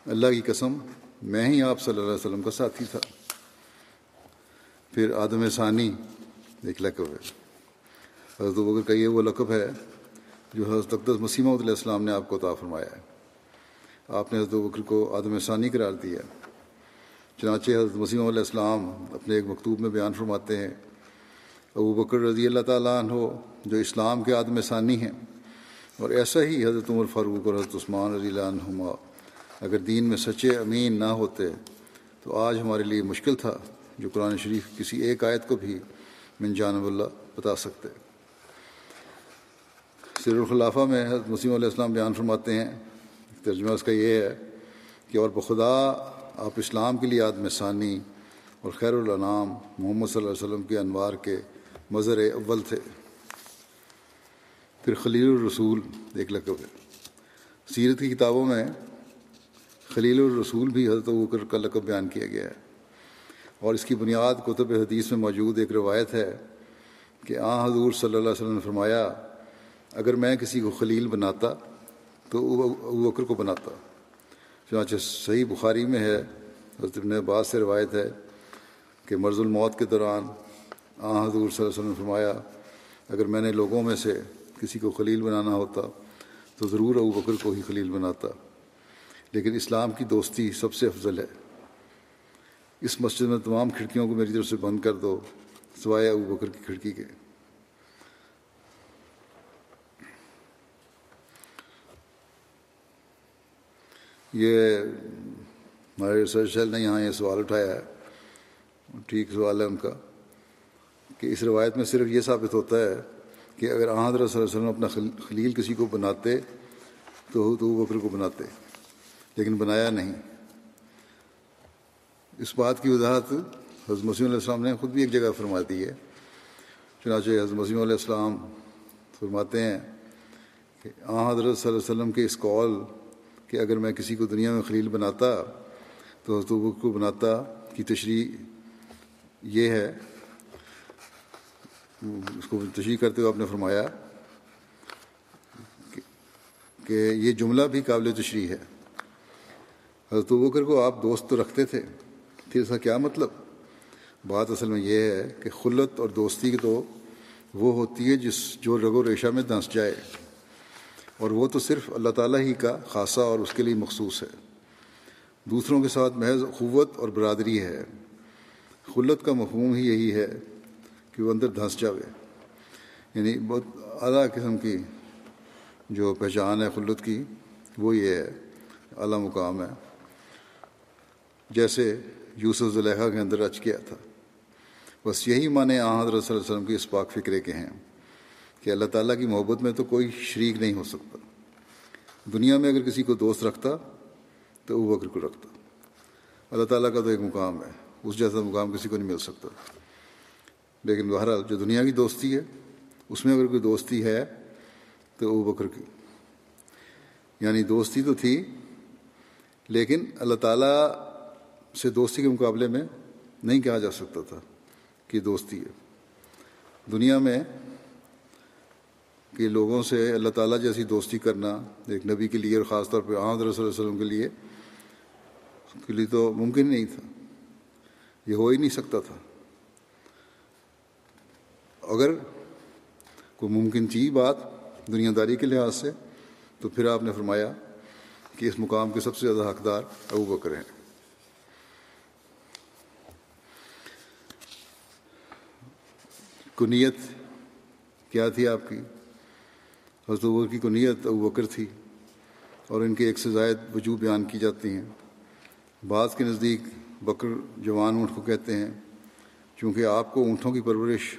اللہ کی قسم، میں ہی آپ صلی اللہ علیہ وسلم کا ساتھی تھا۔ پھر آدم ثانی ایک لقب ہے۔ حضرت بکر کا یہ وہ لقب ہے جو حضرت اقدس مسیمہ علیہ السلام نے آپ کو عطا فرمایا ہے۔ آپ نے حضرت بکر کو آدم ثانی قرار دیا چنانچہ حضرت مسیم علیہ السلام اپنے ایک مکتوب میں بیان فرماتے ہیں ابو بکر رضی اللہ تعالیٰ عنہ جو اسلام کے آدم ثانی ہیں اور ایسا ہی حضرت عمر فاروق اور حضرت عثمان رضی اللہ عنہما، اگر دین میں سچے امین نہ ہوتے تو آج ہمارے لیے مشکل تھا جو قرآن شریف کسی ایک آیت کو بھی من جانب اللہ بتا سکتے۔ سر الخلافہ میں حضرت مسیم علیہ السلام بیان فرماتے ہیں، ترجمہ اس کا یہ ہے کہ اور بخدا آپ اسلام کے لیے آدم ثانی اور خیر الانام محمد صلی اللہ علیہ وسلم کے انوار کے مظر اول تھے۔ پھر خلیل الرسول ایک لقب ہے سیرت کی کتابوں میں خلیل الرسول بھی حضرت بکر کا لقب بیان کیا گیا ہے۔ اور اس کی بنیاد کتب حدیث میں موجود ایک روایت ہے کہ آ حضور صلی اللہ علیہ وسلم نے فرمایا، اگر میں کسی کو خلیل بناتا تو ابو بکر کو بناتا۔ چنانچہ صحیح بخاری میں ہے، حضرت ابن عباس سے روایت ہے کہ مرض الموت کے دوران آ، حضور صلی اللہ علیہ وسلم نے فرمایا، اگر میں نے لوگوں میں سے کسی کو خلیل بنانا ہوتا، تو ضرور ابو بکر کو ہی خلیل بناتا۔ لیکن اسلام کی دوستی سب سے افضل ہے۔ اس مسجد میں تمام کھڑکیوں کو میری طرف سے بند کر دو، سوائے ابو بکر کی کھڑکی کے۔ یہ ہمارے ریسرچ سیل نے یہاں یہ سوال اٹھایا ہے۔ ٹھیک سوال ہے ان کا۔ کہ اس روایت میں صرف یہ ثابت ہوتا ہے کہ اگر حضرت صلی اللہ علیہ وسلم اپنا خلیل کسی کو بناتے تو تو بکر کو بناتے، لیکن بنایا نہیں۔ اس بات کی وضاحت حضرت مسیم علیہ السلام نے خود بھی ایک جگہ فرما دی ہے۔ چنانچہ حضرت مسیم علیہ السلام فرماتے ہیں کہ آ حضرت صلی اللہ علیہ وسلم کے اس قول کہ اگر میں کسی کو دنیا میں خلیل بناتا تو حضرت بکر کو بناتا کی تشریح یہ ہے اس کو تشریح کرتے ہوئے آپ نے فرمایا کہ یہ جملہ بھی قابل تشریح ہے۔ حضرت بکر کو آپ دوست تو رکھتے تھے۔ پھر اس کا کیا مطلب؟ بات اصل میں یہ ہے کہ خلت اور دوستی تو وہ ہوتی ہے جس جو رگ و ریشہ میں دھنس جائے۔ اور وہ تو صرف اللہ تعالیٰ ہی کا خاصہ اور اس کے لیے مخصوص ہے۔ دوسروں کے ساتھ محض قوت اور برادری ہے۔ خلت کا مفہوم ہی یہی ہے کہ وہ اندر دھنس جاوے۔ یعنی بہت اعلیٰ قسم کی جو پہچان ہے خلت کی، وہ یہ ہے، اعلیٰ مقام ہے۔ جیسے یوسف زلیحہ کے اندر رچ کیا تھا۔ بس یہی معنی آ حضرت صلی اللہ علیہ وسلم کی اس پاک فکرے کے ہیں کہ اللہ تعالیٰ کی محبت میں تو کوئی شریک نہیں ہو سکتا۔ دنیا میں اگر کسی کو دوست رکھتا تو وہ بکر کو رکھتا۔ اللہ تعالیٰ کا تو ایک مقام ہے، اس جیسا مقام کسی کو نہیں مل سکتا۔ لیکن بہرحال جو دنیا کی دوستی ہے، اس میں اگر کوئی دوستی ہے تو وہ بکر کی۔ یعنی دوستی تو تھی، لیکن اللہ تعالیٰ سے دوستی کے مقابلے میں نہیں کہا جا سکتا تھا کہ دوستی ہے۔ دنیا میں کہ لوگوں سے اللہ تعالیٰ جیسی دوستی کرنا ایک نبی کے لیے اور خاص طور پہ آحمد رسول اللہ علیہ وسلم کے لیے کے لیے تو ممکن نہیں تھا۔ یہ ہو ہی نہیں سکتا تھا۔ اگر کوئی ممکن تھی بات دنیا داری کے لحاظ سے، تو پھر آپ نے فرمایا کہ اس مقام کے سب سے زیادہ حقدار ابو بکر ہیں۔ کنیت کیا تھی آپ کی؟ حضرت بکر کی کنیت ابو بکر تھی اور ان کے ایک سے زائد وجوہ بیان کی جاتی ہیں۔ بعض کے نزدیک بکر جوان اونٹ کو کہتے ہیں، چونکہ آپ کو اونٹوں کی پرورش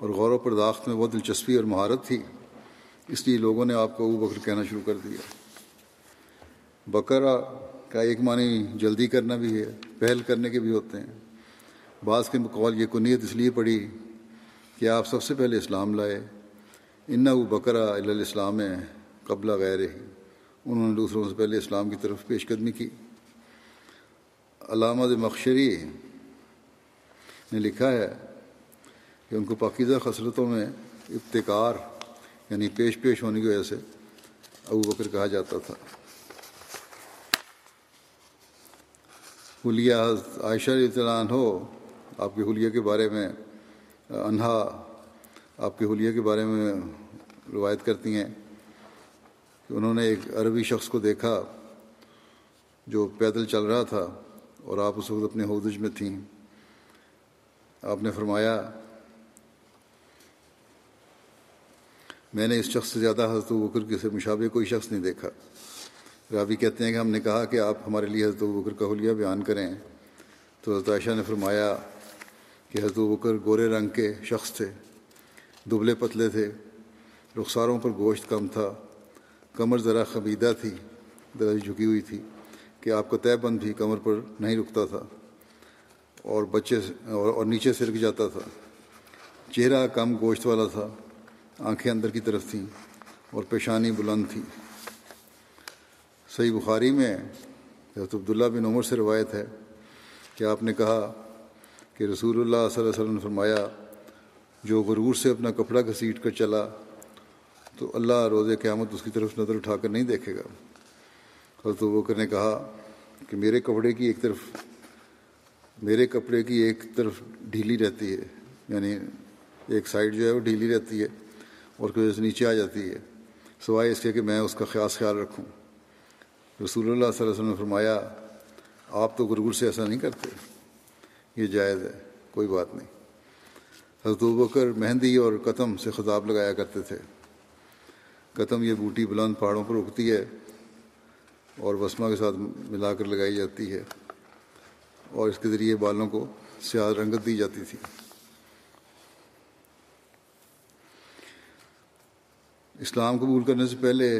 اور غور و پرداخت میں بہت دلچسپی اور مہارت تھی۔ اس لیے لوگوں نے آپ کو ابو بکر کہنا شروع کر دیا۔ بکرا کا ایک معنی جلدی کرنا بھی ہے، پہل کرنے کے بھی ہوتے ہیں۔ بعض کے مقول یہ کنیت اس لیے پڑی کہ آپ سب سے پہلے اسلام لائے۔ ان وہ بکرا الاسلام قبلہ غیر ہی انہوں نے دوسروں سے پہلے اسلام کی طرف پیش قدمی کی۔ علامہ مخشری نے لکھا ہے کہ ان کو پاکیزہ خسرتوں میں ابتکار یعنی پیش پیش ہونے کی وجہ سے ابو بکر کہا جاتا تھا۔ حلیہ عائشہ اطلاع ہو آپ کے حلیہ کے بارے میں، انہا آپ کے حلیہ کے بارے میں روایت کرتی ہیں کہ انہوں نے ایک عربی شخص کو دیکھا جو پیدل چل رہا تھا اور آپ اس وقت اپنے حودج میں تھیں۔ آپ نے فرمایا میں نے اس شخص سے زیادہ حضرت بکر کے سے مشابہ کوئی شخص نہیں دیکھا۔ رابی کہتے ہیں کہ ہم نے کہا کہ آپ ہمارے لیے حضرت بکر کا حلیہ بیان کریں۔ تو حضرت عائشہ نے فرمایا کہ حضرت بکر گورے رنگ کے شخص تھے، دبلے پتلے تھے، رخساروں پر گوشت کم تھا، کمر ذرا خبیدہ تھی ذرا جھکی ہوئی تھی کہ آپ کا طے بند بھی کمر پر نہیں رکتا تھا اور بچے اور نیچے سے رک جاتا تھا۔ چہرہ کم گوشت والا تھا۔ آنکھیں اندر کی طرف تھیں اور پیشانی بلند تھی۔ صحیح بخاری میں حضرت عبداللہ بن عمر سے روایت ہے کہ آپ نے کہا کہ رسول اللہ صلی اللہ علیہ وسلم نے فرمایا، جو غرور سے اپنا کپڑا گھسیٹ کر چلا، تو اللہ روز قیامت اس کی طرف نظر اٹھا کر نہیں دیکھے گا۔ حضرت بکر نے کہا کہ میرے کپڑے کی ایک طرف، میرے کپڑے کی ایک طرف ڈھیلی رہتی ہے یعنی ایک سائڈ جو ہے وہ ڈھیلی رہتی ہے۔ اور وجہ سے نیچے آ جاتی ہے۔ سوائے اس کے کہ میں اس کا خاص خیال رکھوں۔ رسول اللہ صلی اللہ علیہ وسلم نے فرمایا، آپ تو گرگر سے ایسا نہیں کرتے۔ یہ جائز ہے، کوئی بات نہیں۔ حضرت بکر مہندی اور قتم سے خطاب لگایا کرتے تھے۔ قتم یہ بوٹی بلند پہاڑوں پر اگتی ہے اور وسما کے ساتھ ملا کر لگائی جاتی ہے اور اس کے ذریعے بالوں کو سیاہ رنگت دی جاتی تھی۔ اسلام قبول کرنے سے پہلے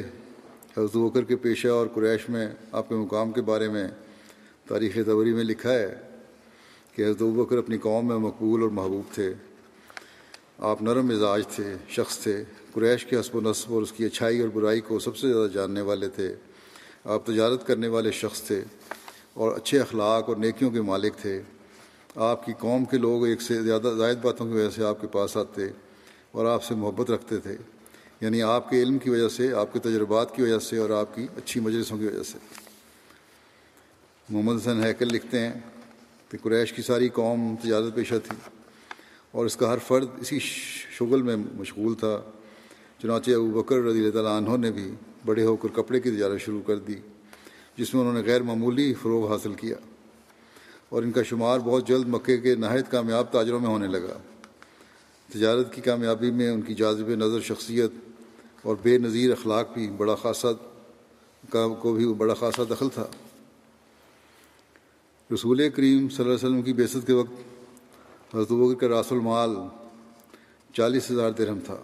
حضرت وکر کے پیشہ اور قریش میں آپ کے مقام کے بارے میں تاریخ توری میں لکھا ہے کہ حضرت بکر اپنی قوم میں مقبول اور محبوب تھے۔ آپ نرم مزاج تھے، شخص تھے۔ قریش کے حسب و نصب اور اس کی اچھائی اور برائی کو سب سے زیادہ جاننے والے تھے۔ آپ تجارت کرنے والے شخص تھے اور اچھے اخلاق اور نیکیوں کے مالک تھے۔ آپ کی قوم کے لوگ ایک سے زیادہ زائد باتوں کی وجہ سے آپ کے پاس آتے اور آپ سے محبت رکھتے تھے۔ یعنی آپ کے علم کی وجہ سے، آپ کے تجربات کی وجہ سے اور آپ کی اچھی مجلسوں کی وجہ سے۔ محمد حسن حیکل لکھتے ہیں کہ قریش کی ساری قوم تجارت پیشہ تھی اور اس کا ہر فرد اسی شغل میں مشغول تھا۔ چنانچہ ابو بکر رضی اللہ تعالیٰ عنہ نے بھی بڑے ہو کر کپڑے کی تجارت شروع کر دی، جس میں انہوں نے غیر معمولی فروغ حاصل کیا اور ان کا شمار بہت جلد مکے کے نہایت کامیاب تاجروں میں ہونے لگا۔ تجارت کی کامیابی میں ان کی جازب نظر، شخصیت اور بے نظیر اخلاق بھی بڑا خاصا کا کو بھی بڑا خاصا دخل تھا۔ رسول کریم صلی اللہ علیہ وسلم کی بیست کے وقت حضرت کا راس المال چالیس ہزار درہم تھا۔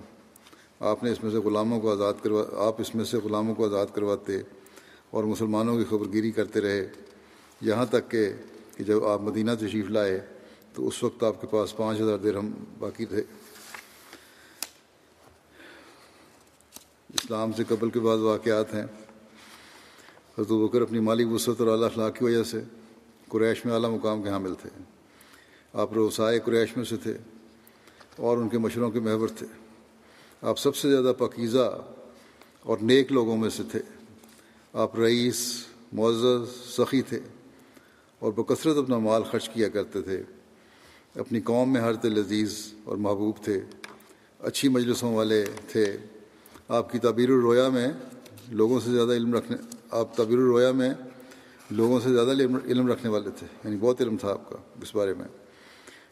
آپ نے اس میں سے غلاموں کو آزاد کروا آپ اس میں سے غلاموں کو آزاد کرواتے اور مسلمانوں کی خبر گیری کرتے رہے۔ یہاں تک کہ کہ جب آپ مدینہ تشریف لائے تو اس وقت آپ کے پاس پانچ ہزار درہم باقی تھے۔ اسلام سے قبل کے بعد واقعات ہیں۔ حضرت بکر اپنی مالی وسعت اور اعلیٰ اخلاق کی وجہ سے قریش میں اعلیٰ مقام کے حامل تھے۔ آپ روسائے قریش میں سے تھے اور ان کے مشوروں کے محور تھے۔ آپ سب سے زیادہ پکیزہ اور نیک لوگوں میں سے تھے۔ آپ رئیس، معزز، سخی تھے اور بکثرت اپنا مال خرچ کیا کرتے تھے۔ اپنی قوم میں ہر دل عزیز اور محبوب تھے۔ اچھی مجلسوں والے تھے۔ آپ کی تعبیر الرویا میں لوگوں سے زیادہ علم رکھنے آپ تعبیر الرویا میں لوگوں سے زیادہ علم رکھنے والے تھے یعنی بہت علم تھا آپ کا اس بارے میں۔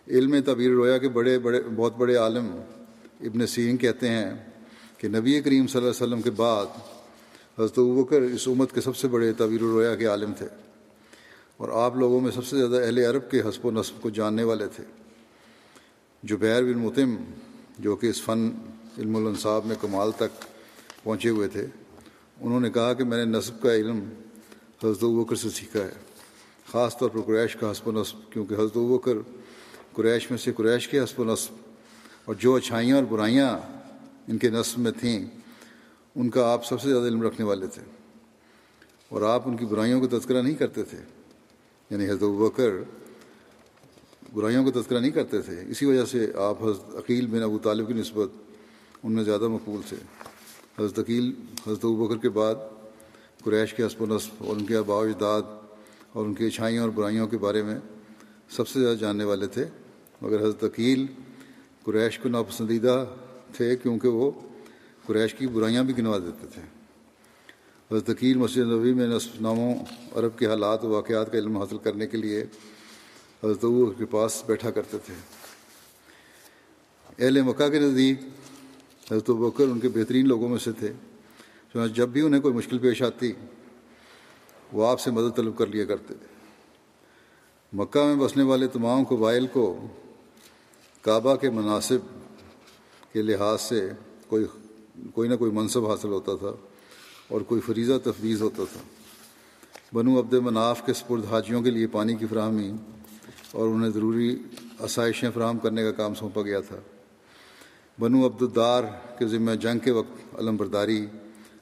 علم تعبیر الرویا کے بڑے بڑے بہت بڑے عالم ابن سین کہتے ہیں کہ نبی کریم صلی اللہ علیہ وسلم کے بعد حضرت ابکر اس امت کے سب سے بڑے تعبیر الرویا کے عالم تھے۔ اور آپ لوگوں میں سب سے زیادہ اہل عرب کے حسب و نصب کو جاننے والے تھے۔ جو بن متم جو کہ اس فن علم الانصاب میں کمال تک پہنچے ہوئے تھے۔ انہوں نے کہا کہ میں نے نصب کا علم حضرت وکر سے سیکھا ہے۔ خاص طور پر قریش کا حسب و نصب، کیونکہ حضرت وکر قریش میں سے قریش کے حسب و نصب اور جو اچھائیاں اور برائیاں ان کے نصب میں تھیں، ان کا آپ سب سے زیادہ علم رکھنے والے تھے۔ اور آپ ان کی برائیوں کا تذکرہ نہیں کرتے تھے۔ یعنی حضرت بکر برائیوں کا تذکرہ نہیں کرتے تھے۔ اسی وجہ سے آپ حضرت عقیل بن ابو طالب کی نسبت ان میں زیادہ مقبول تھے۔ حضرت عقیل، حضرت بکر کے بعد قریش کے حسب و نصب اور ان کے آبا اجداد اور ان کی اچھائیوں اور برائیوں کے بارے میں سب سے زیادہ جاننے والے تھے۔ مگر حضرت عقیل قریش کو ناپسندیدہ تھے کیونکہ وہ قریش کی برائیاں بھی گنوا دیتے تھے۔ حضرت عقیل مسجد نبی میں نصف ناموں، عرب کے حالات و واقعات کا علم حاصل کرنے کے لیے حضرت کے پاس بیٹھا کرتے تھے۔ اہل مکہ کے نزدیک حضرت بکر ان کے بہترین لوگوں میں سے تھے۔ جب بھی انہیں کوئی مشکل پیش آتی، وہ آپ سے مدد طلب کر لیا کرتے۔ تھے مکہ میں بسنے والے تمام قبائل کو کعبہ کے مناسب کے لحاظ سے کوئی کوئی نہ کوئی منصب حاصل ہوتا تھا اور کوئی فریضہ تفویض ہوتا تھا۔ بنو عبد مناف کے سپرد حاجیوں کے لیے پانی کی فراہمی اور انہیں ضروری آسائشیں فراہم کرنے کا کام سونپا گیا تھا۔ بنو عبدالدار کے ذمہ جنگ کے وقت علم برداری،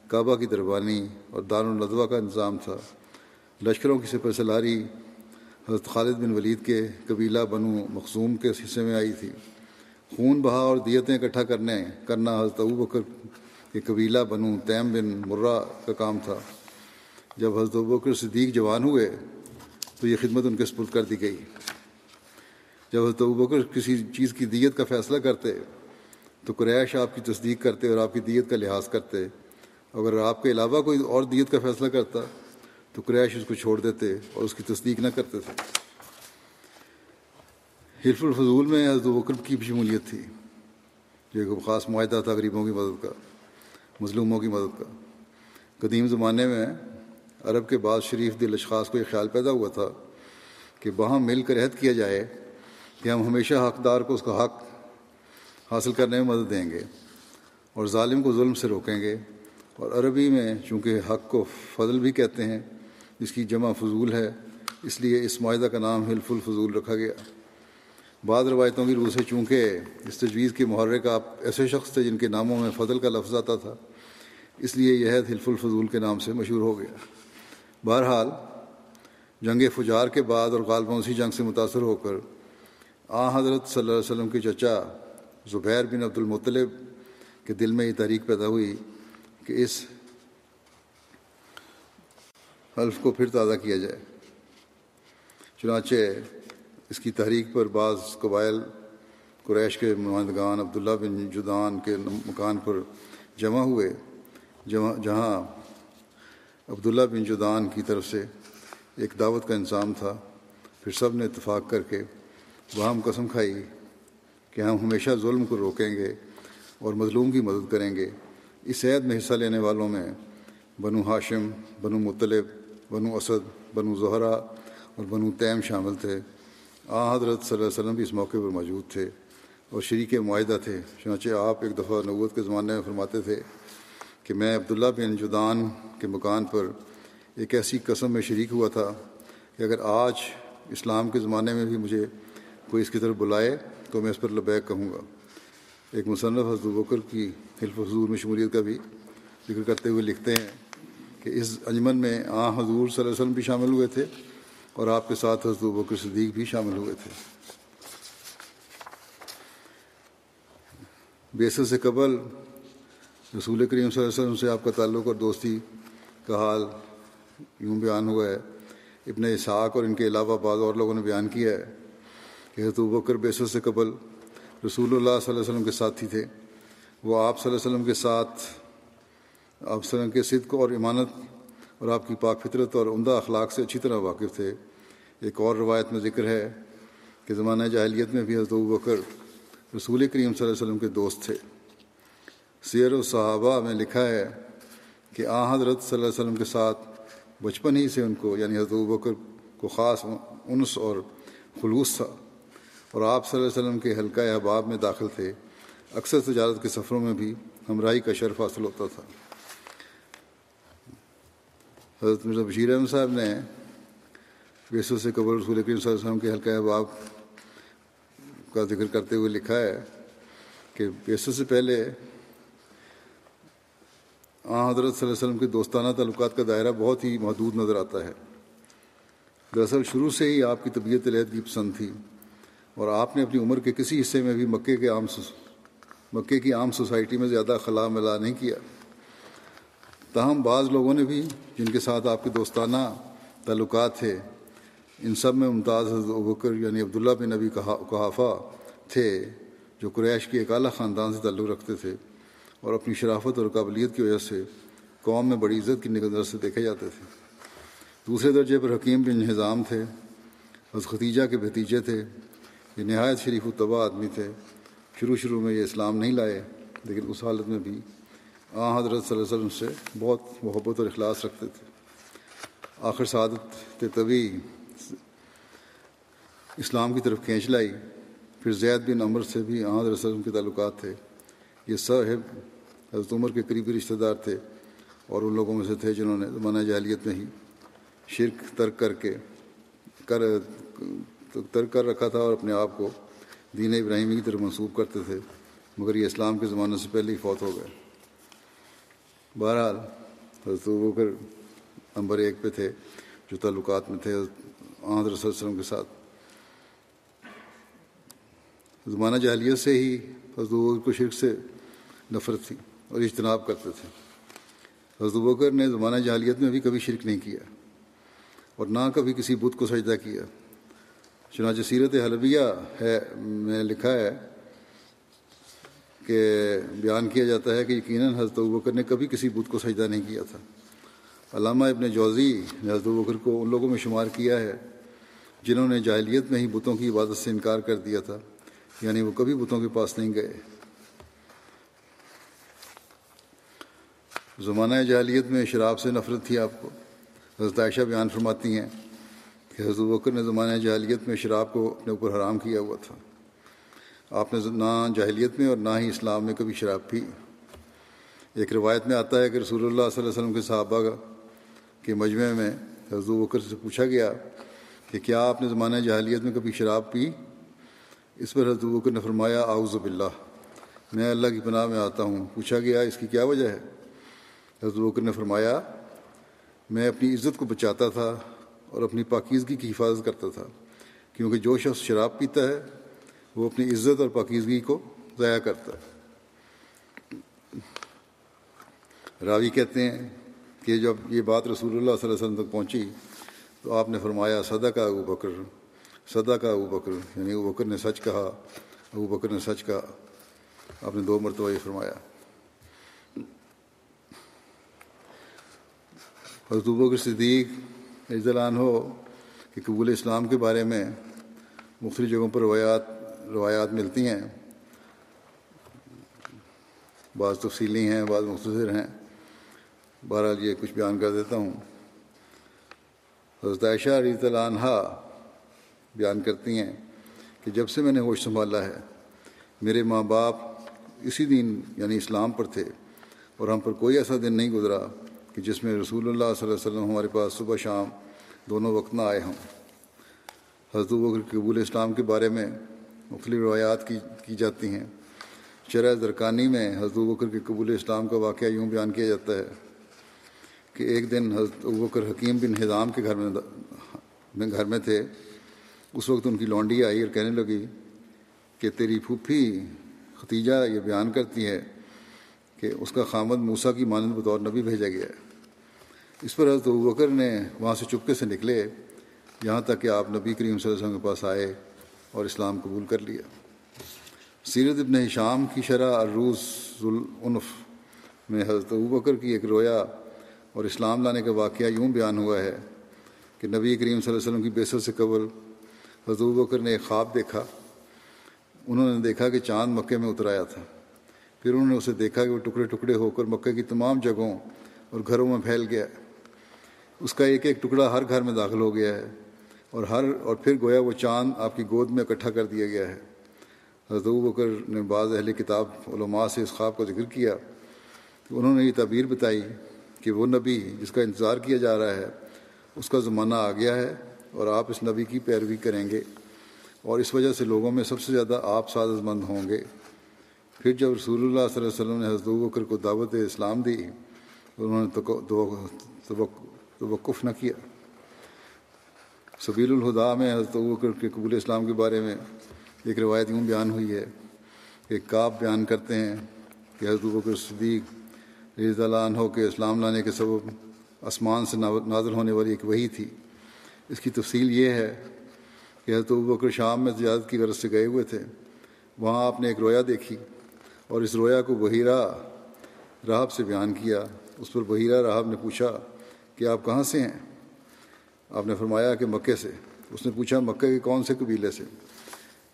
کعبہ کی دربانی اور دارالدوا کا انتظام تھا۔ لشکروں کی سپر سلاری حضرت خالد بن ولید کے قبیلہ بنو مخصوم کے حصے میں آئی تھی۔ خون بہا اور دیتیں اکٹھا کرنے، کرنا حضرت ابو بکر کے قبیلہ بنو تیم بن مرہ کا کام تھا۔ جب حضرت ابو بکر صدیق جوان ہوئے تو یہ خدمت ان کے سپرد کر دی گئی۔ جب حضرت ابو بکر کسی چیز کی دیت کا فیصلہ کرتے تو قریش آپ کی تصدیق کرتے اور آپ کی دیت کا لحاظ کرتے۔ اگر آپ کے علاوہ کوئی اور دیت کا فیصلہ کرتا، تو قریش اس کو چھوڑ دیتے اور اس کی تصدیق نہ کرتے۔ تھے حلف الفضول میں حضرت بکر کی بھی شمولیت تھی۔ جو ایک خاص معاہدہ تھا غریبوں کی مدد کا، مظلوموں کی مدد کا۔ قدیم زمانے میں عرب کے بعض شریف دل اشخاص کو یہ خیال پیدا ہوا تھا کہ وہاں مل کر عہد کیا جائے کہ ہم ہمیشہ حقدار کو اس کا حق حاصل کرنے میں مدد دیں گے اور ظالم کو ظلم سے روکیں گے۔ اور عربی میں چونکہ حق کو فضل بھی کہتے ہیں جس کی جمع فضول ہے، اس لیے اس معاہدہ کا نام حلف الفضول رکھا گیا۔ بعض روایتوں کی روح سے چونکہ اس تجویز کے محرک آپ ایسے شخص تھے جن کے ناموں میں فضل کا لفظ آتا تھا، اس لیے یہ حید حلف الفضول کے نام سے مشہور ہو گیا۔ بہرحال، جنگ فجار کے بعد اور غالباً اسی جنگ سے متاثر ہو کر آ حضرت صلی اللہ علیہ وسلم کے چچا زبیر بن عبد المطلب کے دل میں یہ تحریک پیدا ہوئی کہ اس حلف کو پھر تازہ کیا جائے۔ چنانچہ اس کی تحریک پر بعض قبائل، قریش کے نمائندگان عبداللہ بن جدان کے مکان پر جمع ہوئے۔ جہاں عبداللہ بن جدان کی طرف سے ایک دعوت کا انظام تھا۔ پھر سب نے اتفاق کر کے وہاں قسم کھائی۔ کہ ہم ہمیشہ ظلم کو روکیں گے اور مظلوم کی مدد کریں گے۔ اس عید میں حصہ لینے والوں میں بنو ہاشم، بنو مطلب بنو اسد، بنو زہرا اور بنو تیم شامل تھے۔ آ، حضرت صلی اللہ علیہ وسلم بھی اس موقع پر موجود تھے اور شریک معاہدہ تھے۔ چنانچہ آپ ایک دفعہ نوت کے زمانے میں فرماتے تھے کہ میں عبداللہ بن جدان کے مکان پر ایک ایسی قسم میں شریک ہوا تھا کہ اگر آج اسلام کے زمانے میں بھی مجھے کوئی اس کی طرف بلائے تو میں اس پر لبیک کہوں گا۔ ایک مصنف حضرت بکر کی حلف حضور میں شمولیت کا بھی ذکر کرتے ہوئے لکھتے ہیں کہ اس انجمن میں آ حضور صلی اللہ علیہ وسلم بھی شامل ہوئے تھے اور آپ کے ساتھ حضرت بکر صدیق بھی شامل ہوئے تھے۔ بیسر سے قبل رسول کریم صلی اللہ علیہ وسلم سے آپ کا تعلق اور دوستی کا حال یوں بیان ہوا ہے۔ ابن اسحاق اور ان کے علاوہ بعض اور لوگوں نے بیان کیا ہے۔ کہ حضرت بکر بیسر سے قبل رسول اللہ صلی اللہ علیہ وسلم کے ساتھی تھے۔ وہ آپ صلی اللہ علیہ وسلم کے ساتھ آپ وسلم کے صدق اور امانت اور آپ کی پاک فطرت اور عمدہ اخلاق سے اچھی طرح واقف تھے۔ ایک اور روایت میں ذکر ہے کہ زمانہ جاہلیت میں بھی حضرت بکر رسول کریم صلی اللہ علیہ وسلم کے دوست تھے۔ سیر و صحابہ میں لکھا ہے کہ آ حضرت صلی اللہ علیہ وسلم کے ساتھ بچپن ہی سے ان کو یعنی حضرت بکر کو خاص انس اور خلوص تھا۔ اور آپ صلی اللہ علیہ وسلم کے حلقہ احباب میں داخل تھے۔ اکثر تجارت کے سفروں میں بھی ہمراہی کا شرف حاصل ہوتا تھا۔ حضرت مرزا بشیر احمد صاحب نے بیسو سے قبر رسول کریم صلی اللہ علیہ وسلم کے حلقہ احباب کا ذکر کرتے ہوئے لکھا ہے کہ بیسو سے پہلے آ حضرت صلی اللہ علیہ وسلم کے دوستانہ تعلقات کا دائرہ بہت ہی محدود نظر آتا ہے۔ دراصل شروع سے ہی آپ کی طبیعت علیحدگی پسند تھی۔ اور آپ نے اپنی عمر کے کسی حصے میں بھی مکے کے عام مکے کی عام سوسائٹی میں زیادہ خلا ملا نہیں کیا۔ تاہم، بعض لوگوں نے بھی جن کے ساتھ آپ کے دوستانہ تعلقات تھے، ان سب میں ممتاز حضرت بکر یعنی عبداللہ بن نبی کہافہ تھے، جو قریش کے ایک اعلیٰ خاندان سے تعلق رکھتے تھے اور اپنی شرافت اور قابلیت کی وجہ سے قوم میں بڑی عزت کی نظر سے دیکھے جاتے تھے۔ دوسرے درجے پر حکیم بن نظام تھے، حضرت ختیجہ کے بھتیجے تھے یہ نہایت شریف الطبع آدمی تھے۔ شروع شروع میں یہ اسلام نہیں لائے، لیکن اس حالت میں بھی۔ آ، حضرت صلی اللہ علیہ وسلم سے بہت محبت اور اخلاص رکھتے تھے۔ آخر سعادت طبی اسلام کی طرف کھینچ لائی۔ پھر زید بن عمر سے بھی آ، حضرت وسلم کے تعلقات تھے۔ یہ صاحب حضرت عمر کے قریبی رشتہ دار تھے اور ان لوگوں میں سے تھے جنہوں نے زمانہ جاہلیت میں ہی شرک ترک کر کے، کر ترک کر رکھا تھا اور اپنے آپ کو دین ابراہیمی کی طرف منسوخ کرتے تھے، مگر یہ اسلام کے زمانے سے پہلے ہی فوت ہو گئے۔ بہرحال، حضرت بکر نمبر ایک پہ تھے، جو تعلقات میں تھے حضرت صلی اللہ علیہ وسلم کے ساتھ۔ زمانہ جاہلیت سے ہی حضرت بکر کو شرک سے نفرت تھی اور اجتناب کرتے تھے۔ حضرت بکر نے زمانہ جاہلیت میں بھی کبھی شرک نہیں کیا، اور نہ کبھی کسی بت کو سجدہ کیا۔ چنانچہ سیرت حلبیہ ہے، میں لکھا ہے کہ بیان کیا جاتا ہے کہ یقیناً حضرت بکر نے کبھی کسی بت کو سجدہ نہیں کیا تھا۔ علامہ ابن جوزی نے حضرت بکر کو ان لوگوں میں شمار کیا ہے جنہوں نے جاہلیت میں ہی بتوں کی عبادت سے انکار کر دیا تھا یعنی وہ کبھی بتوں کے پاس نہیں گئے۔ زمانہ جاہلیت میں شراب سے نفرت تھی آپ کو۔ حضرت عائشہ بیان فرماتی ہیں کہ حضرت بکر نے زمانہ جاہلیت میں شراب کو اپنے اوپر حرام کیا ہوا تھا۔ آپ نے نہ جاہلیت میں اور نہ ہی اسلام میں کبھی شراب پی۔ ایک روایت میں آتا ہے کہ رسول اللہ صلی اللہ علیہ وسلم کے صحابہ کے مجمع میں حضرت بکر سے پوچھا گیا کہ کیا آپ نے زمانہ جاہلیت میں کبھی شراب پی؟ اس پر حضرت بکر نے فرمایا، اعوذ باللہ۔ میں اللہ کی پناہ میں آتا ہوں۔ پوچھا گیا، اس کی کیا وجہ ہے؟ حضرت بکر نے فرمایا، میں اپنی عزت کو بچاتا تھا۔ اور اپنی پاکیزگی کی حفاظت کرتا تھا، کیونکہ جو شخص شراب پیتا ہے، وہ اپنی عزت اور پاکیزگی کو ضائع کرتا ہے۔ راوی کہتے ہیں کہ جب یہ بات رسول اللہ صلی اللہ علیہ وسلم تک پہنچی، تو آپ نے فرمایا صدا کا ابو بکر صدا کا ابو بکر یعنی ابو بکر نے سچ کہا، ابو بکر نے سچ کہا۔ آپ نے دو مرتبہ یہ فرمایا۔ حضرت بکر صدیق اضلان ہو کہ قبول اسلام کے بارے میں مختلف جگہوں پر روایات روایات ملتی ہیں۔ بعض تفصیلی ہیں، بعض مختصر ہیں۔ بہرحال یہ کچھ بیان کر دیتا ہوں۔ حضرت عائشہ رضی اللہ عنہ بیان کرتی ہیں کہ جب سے میں نے ہوش سنبھالا ہے، میرے ماں باپ اسی دن یعنی اسلام پر تھے اور ہم پر کوئی ایسا دن نہیں گزرا۔ کہ جس میں رسول اللہ صلی اللہ علیہ وسلم ہمارے پاس صبح شام دونوں وقت نہ آئے ہوں۔ حضرت بکر قبول اسلام کے بارے میں مختلف روایات کی کی جاتی ہیں۔ شرح درکانی میں حضرت بکر کے قبول اسلام کا واقعہ یوں بیان کیا جاتا ہے کہ ایک دن حضرت بکر حکیم بن حضام کے گھر میں گھر میں تھے۔ اس وقت ان کی لونڈی آئی اور کہنے لگی کہ تیری پھوپھی ختیجہ یہ بیان کرتی ہے کہ اس کا خامد موسا کی مانند بطور نبی بھیجا گیا ہے۔ اس پر حضرت بکر نے وہاں سے چپکے سے نکلے، یہاں تک کہ آپ نبی کریم صلی اللہ علیہ وسلم کے پاس آئے اور اسلام قبول کر لیا۔ سیرت ابن شام کی شرح عروس ذوالعنف میں حضرت بکر کی ایک رویا اور اسلام لانے کا واقعہ یوں بیان ہوا ہے کہ نبی کریم صلی اللہ علیہ وسلم کی بیسر سے قبل حضرت بکر نے ایک خواب دیکھا۔ انہوں نے دیکھا کہ چاند مکے میں اتر آیا تھا۔ پھر انہوں نے اسے دیکھا کہ وہ ٹکڑے ٹکڑے ہو کر مکے کی تمام جگہوں اور گھروں میں پھیل گیا۔ اس کا ایک ایک ٹکڑا ہر گھر میں داخل ہو گیا ہے اور ہر، اور پھر گویا وہ چاند آپ کی گود میں اکٹھا کر دیا گیا ہے۔ حضرت بکر نے بعض اہل کتاب، علماء سے اس خواب کا ذکر کیا۔ کہ انہوں نے یہ تعبیر بتائی کہ وہ نبی جس کا انتظار کیا جا رہا ہے، اس کا زمانہ آ گیا ہے اور آپ اس نبی کی پیروی کریں گے اور اس وجہ سے لوگوں میں سب سے زیادہ آپ سازش مند ہوں گے۔ پھر جب رسول اللہ صلی اللہ علیہ وسلم نے حضرت بکر کو دعوت اسلام دی، انہوں نے توقف نہ کیا۔ سبیل الہدا میں حضرت بکر کے قبول اسلام کے بارے میں ایک روایت یوں بیان ہوئی ہے کہ کعب بیان کرتے ہیں کہ حضرت بکر صدیق رضی اللہ عنہ کے اسلام لانے کے سبب آسمان سے نازل ہونے والی ایک وہی تھی۔ اس کی تفصیل یہ ہے کہ حضرت بکر شام میں زیادت کی غرض سے گئے ہوئے تھے۔ وہاں آپ نے ایک رویا دیکھی۔ اور اس رویا کو بحیرہ راہب سے بیان کیا۔ اس پر بحیرہ راہب نے پوچھا کہ آپ کہاں سے ہیں؟ آپ نے فرمایا کہ مکے سے۔ اس نے پوچھا مکے کے کون سے قبیلے سے؟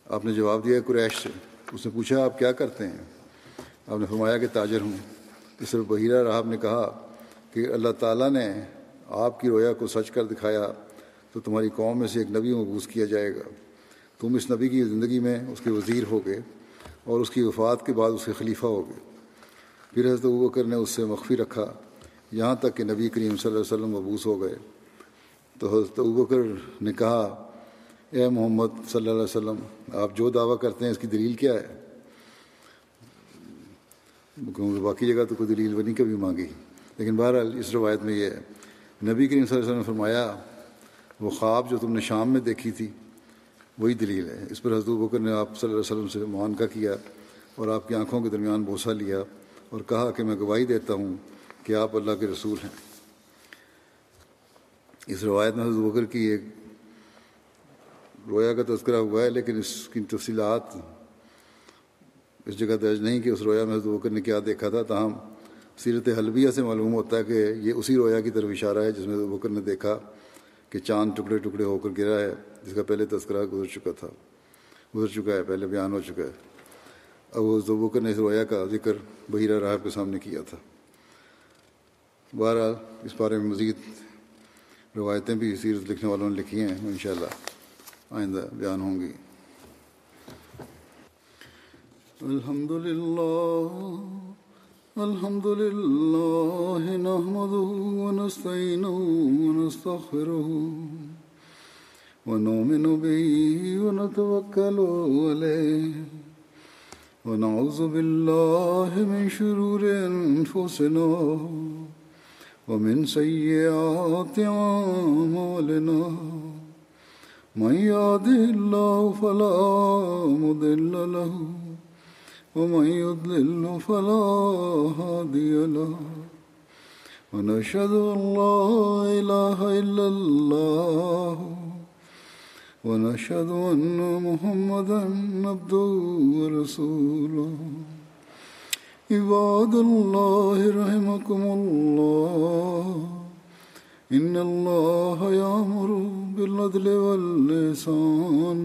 آپ نے جواب دیا قریش سے۔ اس نے پوچھا آپ کیا کرتے ہیں؟ آپ نے فرمایا کہ تاجر ہوں۔ اس پر بحیرہ راہب نے کہا کہ اللہ تعالیٰ نے آپ کی رویا کو سچ کر دکھایا تو تمہاری قوم میں سے ایک نبی مبوس کیا جائے گا۔ تم اس نبی کی زندگی میں اس کے وزیر ہو گئے۔ اور اس کی وفات کے بعد اس کے خلیفہ ہو گئے۔ پھر حضرت بکر نے اس سے مخفی رکھا۔ یہاں تک کہ نبی کریم صلی اللہ علیہ وسلم مبوس ہو گئے۔ تو حضرت بکر نے کہا، اے محمد صلی اللہ علیہ وسلم، آپ جو دعویٰ کرتے ہیں، اس کی دلیل کیا ہے؟ کیونکہ باقی جگہ تو کوئی دلیل نہیں کبھی مانگی۔ لیکن بہرحال اس روایت میں یہ ہے۔ نبی کریم صلی اللہ علیہ وسلم نے فرمایا، وہ خواب جو تم نے شام میں دیکھی تھی وہی دلیل ہے۔ اس پر حضرت بکر نے آپ صلی اللہ علیہ وسلم سے معانقہ کیا اور آپ کی آنکھوں کے درمیان بوسہ لیا اور کہا کہ میں گواہی دیتا ہوں کہ آپ اللہ کے رسول ہیں۔ اس روایت میں حضرت بکر کی ایک رویا کا تذکرہ ہوا ہے، لیکن اس کی تفصیلات اس جگہ درج نہیں کہ اس رویا میں حضرت بکر نے کیا دیکھا تھا۔ تاہم، سیرت حلبیہ سے معلوم ہوتا ہے کہ یہ اسی رویا کی طرف اشارہ ہے جس میں حضرت بکر نے دیکھا۔ کہ چاند ٹکڑے ٹکڑے ہو کر گرا ہے، جس کا پہلے تذکرہ گزر چکا تھا۔ گزر چکا ہے، پہلے بیان ہو چکا ہے۔ اب وہ زبوکر نے اس رویا کا ذکر بحیرہ راہب کے سامنے کیا تھا۔ بہرحال، اس بارے میں مزید روایتیں بھی سیرت لکھنے والوں نے لکھی ہیں، انشاءاللہ آئندہ بیان ہوں گی۔ الحمد للہ الحمد للہ نحمده ونستعینه ونستغفره ونؤمن به ونتوكل عليه ونعوذ بالله من شرور أنفسنا ومن سيئات أعمالنا. من يهده الله فلا مضل له ومن يضلل فلا هادي له. ونشهد أن لا إله إلا الله. ونشهد أن محمدا عبده ورسوله. عباد الله رحمكم الله. إن الله يأمر بالعدل واللسان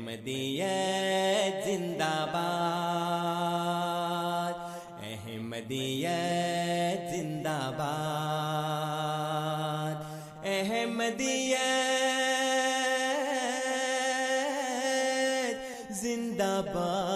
احمدیت زندہ باد۔ احمدیت زندہ باد۔ احمدیت زندہ باد۔ زندہ باد